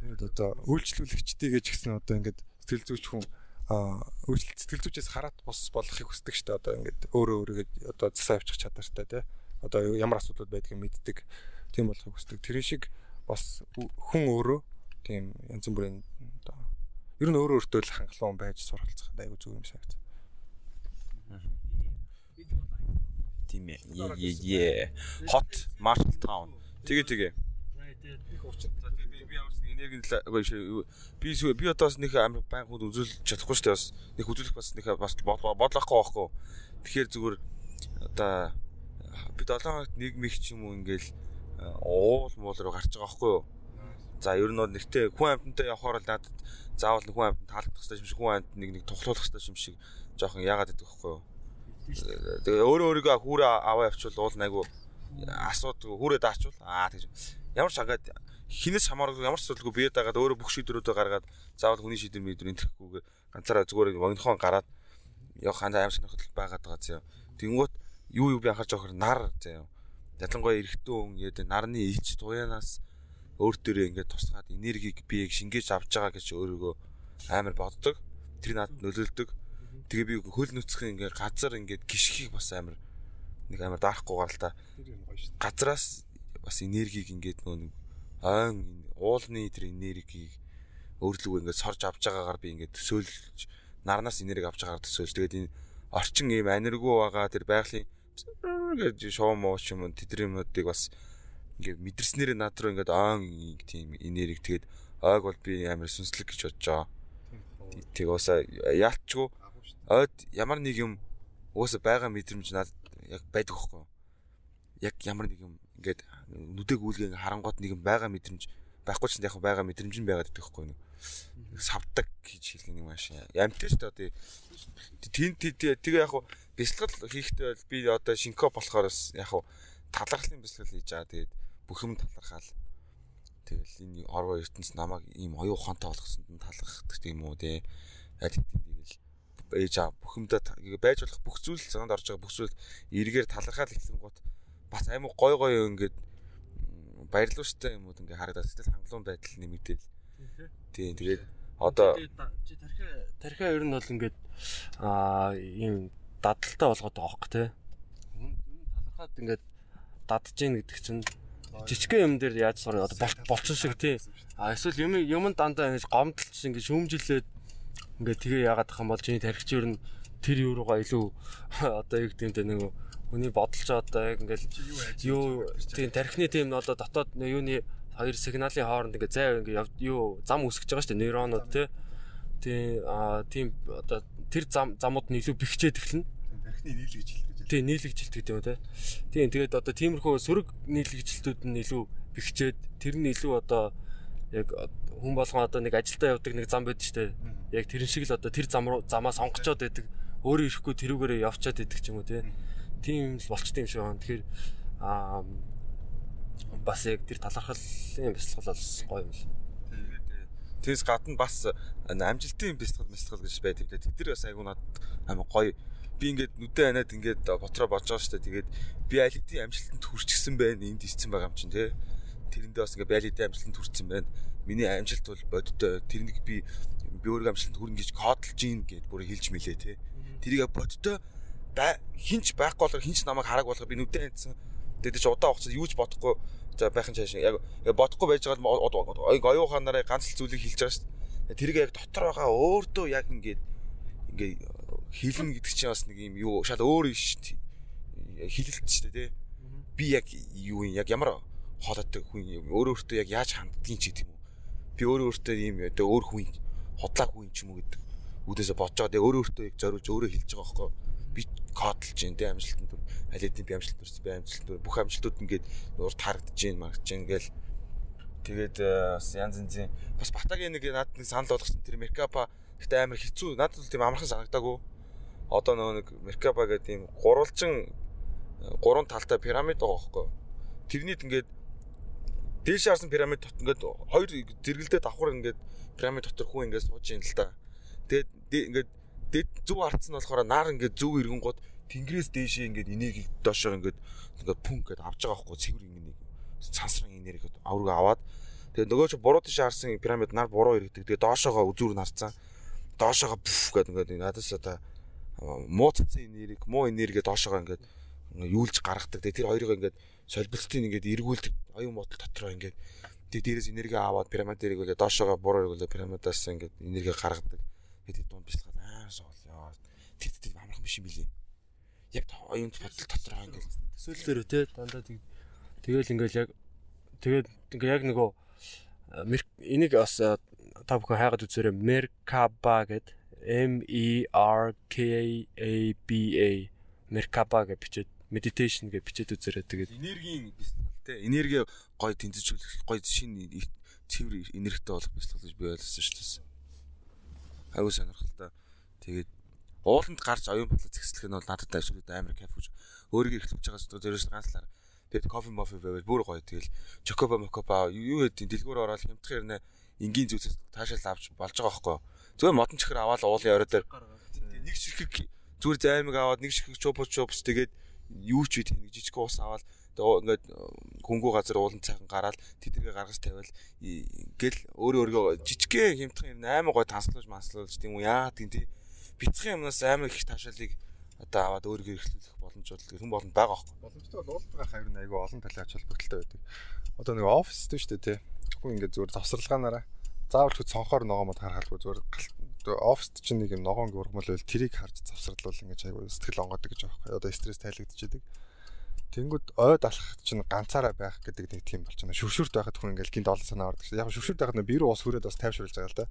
Тэгээд одоо үйлчлүүлэгчдий гэж гисэн одоо ингээд сэтгэл зүйч хүн а үйлчлэл сэтгэл зүйчээс хараат бус болохыг хүсдэг дээ. Одоо ингээд өөрөө өөрийгөө одоо засаа авчих чадвартай тий. Одоо ямар асуудал байдгийг мэддэг. Тийм болохыг хүсдэг. Тэр шиг бас хүн өөрөө тийм янз бүрийн одоо ер нь өөрөө өөртөө л хангалуун байж суралцах айгу зөв юм санагц. Тийм ээ. Е е. Hot Marshall Town. Тэгээ тэгээ. их учир. За тэгээ би би ямарч нэг энерги би би одоос нэг амар байнгууд үзүүлж чадахгүй шүү дээ бас нэг үзүүлэх бас нэг бас бодлоохгүй байхгүй. Тэгэхээр зүгээр одоо бид 7 хоногт нэг мих ч юм уу ингээл уул муул руу гарч байгаа байхгүй юу. За ер нь бол нэгтэй хүн амьтантай явахаар л надад заавал хүн амьтанд таалагдах хэрэгтэй юм шиг хүн амьтанд нэг нэг тухлуулах хэрэгтэй юм шиг жоохон яагаад гэдэг вэ хөөе. Тэгээ өөрөө өөрийгөө хүүрээ аваа явуул уул айгу асуудаг хүүрээ даачвал аа тэгж ямар ч агаад хинээс хамааргүй ямар ч зүйлгүй бие дагаад өөрөө бүх шийдвэрүүдээ гаргаад заавал хүний шийдвэр мэдвэр энтерхгүйгээр ганцаараа зүгээр вогнохон гараад явах хандаа амар сонирхол байгаад байгаа зөө. Тэнгуут юу юу би анхаарч байгаа хөр нар зөө. Ялангуяа эрэгтэн хүн яд нарны ич туянаас өөр төрөө ингээд тусгаад энергийг биеийг шингээж авч байгаа гэж өөрийгөө амар боддог. Тэр надад нөлөөлдөг. Тэгээ би хөл нүцхэн ингээд газар ингээд гიშхийг бас амар нэг амар даахгүй гал та. Газраас бас энергийг ингээд нэг ойн уулны тэр энергийг өөрлөгөө ингээд сорж авч байгаагаар би ингээд төсөөлж нарнаас энерги авч байгаагаар төсөөлж тэгээд энэ орчин ийм аниргүй байгаа тэр байгалийн гэж шоу моо ч юм тэдний юмнуудыг бас ингээд мэдэрснээр над руу ингээд ойн тийм энерги тэгээд ойг бол би амар сүнслэг гэж бодож байгаа. Тэг уусаа яалтчгүй ойд ямар нэг юм уусаа байгаа мэдрэмж над яг байдаг хөхгүй. Яг ямар нэг юм ингээд нүдэг үүлгээ харангууд нэг юм байгаа мэдрэмж байхгүй ч яг байгаа мэдрэмж нь байгаад байдаг хөхгүй савдаг гэж хэлэх юм ааш. Амттай шүү дээ. Тийм тэгээ яг хуу бясалгал хийхдээ бол би одоо шинко болохоор бас яг хуу талархлын бясалгал хийж байгаа. Тэгээд бүх юм талархаал. Тэгэл энэ оргоо ертөнц намайг ийм оюу ухаантай болгосонд нь талархдаг тийм үү те. Яг тэгэл ээж аа бүх юмдаа байж болох бүх зүйл цагаанд орж байгаа бүх зүйл эргээр талархаал ихсэн гот бас аймаг гой гой ингээд баярлууштай юмуд ингээ харагдаад сэтгэл хангалуун байдал нэмэгдээл. Тийм тэгээд одоо тархиа тархиа ер нь бол ингээд аа ийм дадалтай болгоод байгаа хөөе те. Юм талархаад ингээд дадж гин гэдэг чинь жижигхэн юм дээр яаж сурна одоо болчин шиг тий. А эсвэл юм юм дандаа ингэж гомдолч ингэж шүүмжилээд ингээд тэгээ яагаад тах юм бол чиний тархич ер нь тэр юу руугаа илүү одоо юу гэдэг юм те нэг хүний бодолч одоо яг ингээл юу тийм тархины тийм одоо дотоод юуны хоёр сигналын хооронд ингээ зай ингээ юу зам үсгэж байгаа шүү дээ нейронууд тий. Тийм аа тийм одоо тэр зам замууд нь илүү бэхжээд эхэлнэ. Тархины нийлэгжилт гэж. Тийм нийлэгжилт гэдэг юм тий. Тийм тэгээд одоо тиймэрхүү сөрөг нийлэгжилтүүд нь илүү бэхжээд тэр нь илүү одоо яг хүн болгон одоо нэг ажилдаа явдаг нэг зам байдаг шүү дээ. Яг тэрэн шиг л одоо тэр зам руу замаа сонгочоод байдаг. Өөрөө ирэхгүй тэрүүгээрээ явчаад байдаг ч юм уу тий. Тийм л болчтой юм шиг байна. Тэгэхээр аа бас яг тэр талархлын бясалгал бол гоё юм л. Тэрс гадна бас амжилтын бясалгал бясалгал гэж байдаг. Тэд нар бас айгуу над амар гоё. Би ингээд нүдэн анаад ингээд ботроо болж байгаа шүү дээ. Тэгээд би аль хэдийн амжилтанд хүрчихсэн байна. Энд ицсэн байгаа юм чинь те. Тэрэндээ бас ингээд аль хэдийн амжилтанд хүрсэн байна. Миний амжилт бол бодтой. Тэрнийг би би өөрөө амжилтанд хүрнэ гэж кодлж гин гэд бүр хэлж мэлээ те. Тэрийг бодтой хинч байхгүй болохоор хинч намайг хараг болгоо би нүдэн анадсан. Тэгээд чи удаан хугацаад юу ч бодохгүй за байхын цааш яг бодохгүй байж байгаа оюу ухаанаараа ганц л зүйлийг хэлж байгаа шүү дээ. Тэрийг яг дотор байгаа өөртөө яг ингээд ингээд хэлнэ гэдэг чинь бас нэг юм юу шал өөр шүү дээ. Хэлэлт шүү дээ тий. Би яг юу юм яг ямар хоолойтой хүн өөр өөртөө яг яаж ханддгийг ч гэдэг юм уу. Би өөр өөртөө ийм одоо өөр хүн хотлаа хүн ч юм уу гэдэг үүдээсээ бодож байгаа. Тэгээ өөр өөртөө яг зориулж өөрөө хэлж байгаа байхгүй би кодлж जैन тэ амжилтанд түр аль хэдийн би амжилт төрсөн би амжилт түр бүх амжилтууд ингээд урд харагдаж जैन маргаж जैन гээл тэгээд бас янз янзын бас батагийн нэг над нэг санал болгосон тэр меркапа гэхдээ амар хэцүү надад л тийм амархан санагдаагүй одоо нөгөө нэг меркапа гэдэг тийм гурвалжин гурван талтай пирамид байгаа байхгүй тэрнийд ингээд дээш харсан пирамид дот ингээд хоёр зэрэгэлдээ давхар ингээд пирамид дотор хүн ингээд сууж ийн л та. Тэгээд ингээд дээд зүв нь болохоор нар ингээд зүв иргэнгууд тэнгэрээс дээшээ ингээд энергийг доошоо ингээд ингээд пүн ингээд авч байгаа байхгүй цэвэр ингээд цансран энерги авраг аваад. Тэгээ нөгөө чи буруу тийш харсан пирамид нар буруу иргэдэг. Тэгээ доошоогоо үзүүр нарцсан. Доошоогоо пүф гэдэг ингээд надаас одоо мууцсан энерги муу энерги доошоогоо ингээд юулж гаргадаг. Тэгээ тэр хоёрыг ингээд солилцтын ингээд эргүүлдэг оюун бодол дотроо ингээд тэгээ дээрээс энерги аваад пирамид дээрээ ингээд доошоогоо буруу иргүүлээ пирамидаас ингээд энерги гаргадаг. Тэгээд дунд бичлэг амар соолё. Тэр тэр амархан биш юм билий. Яг оюун бодол дотор ингээл төсөөллөөр те дандаа тэг тэгэл ингээл яг тэгээд ингээ яг нөгөө энийг бас та бүхэн хайгаад үзээрэй. Merkaba гэд M E R K A B A Merkaba гэж бичээд meditation гэж бичээд үзээрэй. Тэгээд энергийн те энерги гой тэнцвэржүүлэх гой шинэ цэвэр энергитэй болох бяцлах гэж би ойлгосон шүү дээ. Аюу сонирхолтой. Тэгээд ууланд гарч оюун бодлоо зэгслэх нь бол надад absolute амар кайф гэж өөрийгөө ихлүүлж байгаа зүйл дээрээс ганцлаар тэгээд кофе мофи байвал бүр гоё. Тэгэл чокоба мокоба юу гэдэг дэлгүүр ороод хямдхан ярина энгийн зүйлс таашаал авч болж байгаа байхгүй зүгээр модон чихэр аваад уулын орой дээр нэг ширхэг зүгээр займаг аваад нэг ширхэг чупус чупус тэгээд юу ч үгүй нэг жижиг ус аваад тэгээ ингээд хөнгүү газар уулын цайхан гараад тэдэргээ гаргаж тавиал гэл өөрөө өөргөө жижигхэн хямдхан юм амар гой танслуулж манслуулж тийм үү яа тийм тий бяцхан юмнаас амар их таашаалыг одоо аваад өөрийгөө эрхлүүлэх боломжууд хэн болонд байгаа байхгүй. Боломжтой бол уулзгаа хайр нь айгүй олон талын ач холбогдолтой байдаг. Одоо нэг оффис дээ шүү дээ тий. Тэгэхгүй ингээд зүгээр завсралгаанаараа заавал ч цонхоор ногоомод харахалгүй зүгээр оффист чинь нэг ногоон гөргмөл байл тэрийг харж завсралвал ингээд айгүй сэтгэл онгодог гэж байхгүй. Одоо стресс тайлагдчихэдэг. Тэнгүүд ойд алхах чинь ганцаараа байх гэдэг нэг тийм болчихно. Шүршүрт байхад хүн ингээл гинт олон санаа ордог. Яг шүршүрт байхад нөө бирүү ус хүрээд бас тайвшруулж байгаа л да.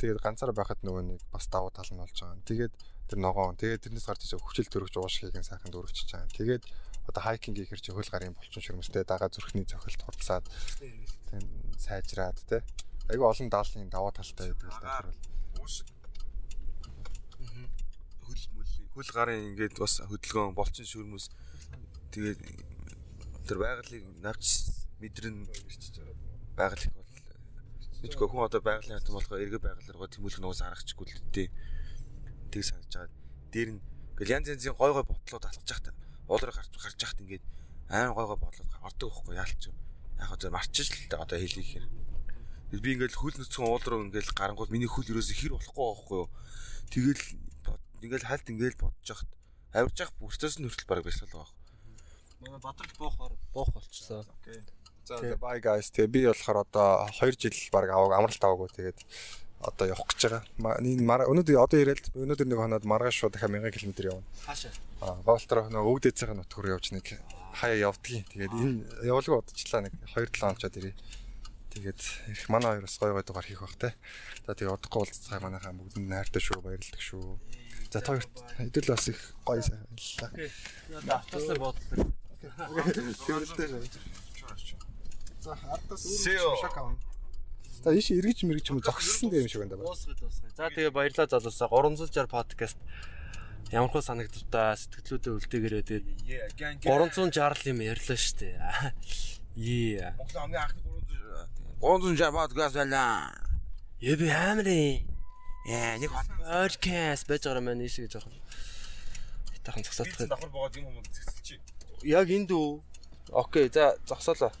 Тэгээд ганцаараа байхад нөгөө нэг бас давуу тал нь болж байгаа. Тэгээд тэр ногоон тэгээд тэрнээс гарч иж хүчил төрөгч уушгийг нь сайхан дөрөгчж байгаа. Тэгээд одоо хайкинг хийхэр чи хөл гарын болчин ширмэстэй дага зүрхний цохилт хурцаад сайжраад те. Айгу олон даалын даваа талтай байдаг л да. тэр бол. Уушиг. Хөл мөлийн хөл гарын ингээд бас хөдөлгөөн болчин шүрмэс тэгээд тэр байгалыг навч мэдрэн байгаль их бол Нэг хүн одоо байгалийн хатан болохоо эргээ байгаль руу тэмүүлэх нуус харахчгүй л дээ. Тэг санаж байгаа. Дээр нь ингээл янз янзын гой гой бодлоод алхаж захта уулаар гарч гарч захт ингээд айн гой гой бодлоод ордог байхгүй яалч. Яг одоо марчиж л дээ одоо хэлий гэхээр. Би ингээл хөл нүцгэн уул руу ингээл гарангуул миний хөл ерөөсө хэр болохгүй байхгүй юу. Тэгэл ингээл хальт ингээл бодож захт авирж явах бүртээс нь хүртэл бараг байсан л байгаа. Манай бадрал буухаар буух болчихлоо. За bye guys. Тэгээ би болохоор одоо 2 жил баг аваг амралт аваагүй тэгээд одоо явах гэж байгаа. Энэ өнөөдөр одоо ирээл өнөөдөр нэг хоноод маргааш шууд дахиад 1000 км явна. Хаашаа? Аа, Голтроо нөө өвдөцийн нутгаар явж нэг хаяа явдгийг. Тэгээд энэ явуулгыг удажлаа нэг 2 7 онцоод ирээ. Тэгээд их манай хоёр бас гой гой дугаар хийх бах те. За тэгээд удахгүй уулзцаа манайхаа бүгдэнд найртай шүү, баярлалдаг шүү. За та хоёрт хэдэл бас их гоё сайн байлаа. Одоо автослаа бодлоо. Тэрэлтэй. За ардаас See you. өөрөө шок авна. За ийш эргэж мэргэж юм зогссон юм шиг байна да. Дуусгая дуусгая. За тэгээ баярлалаа залуусаа 360 подкаст ямар хөө санагдтаа сэтгэлдээ үлдээгээрээ тэгээд 360 юм ярьлаа штэ. Е. Монголын хамгийн анхны 300 360 подкаст байлаа. Е би амрын. Яа нэг подкаст байж байгаа юм байна ийшээ жоох. Хитахан зогсоодох. давхар боод юм юм зэгсэлчих. Яг энд үү? Окей, за зогсоолоо.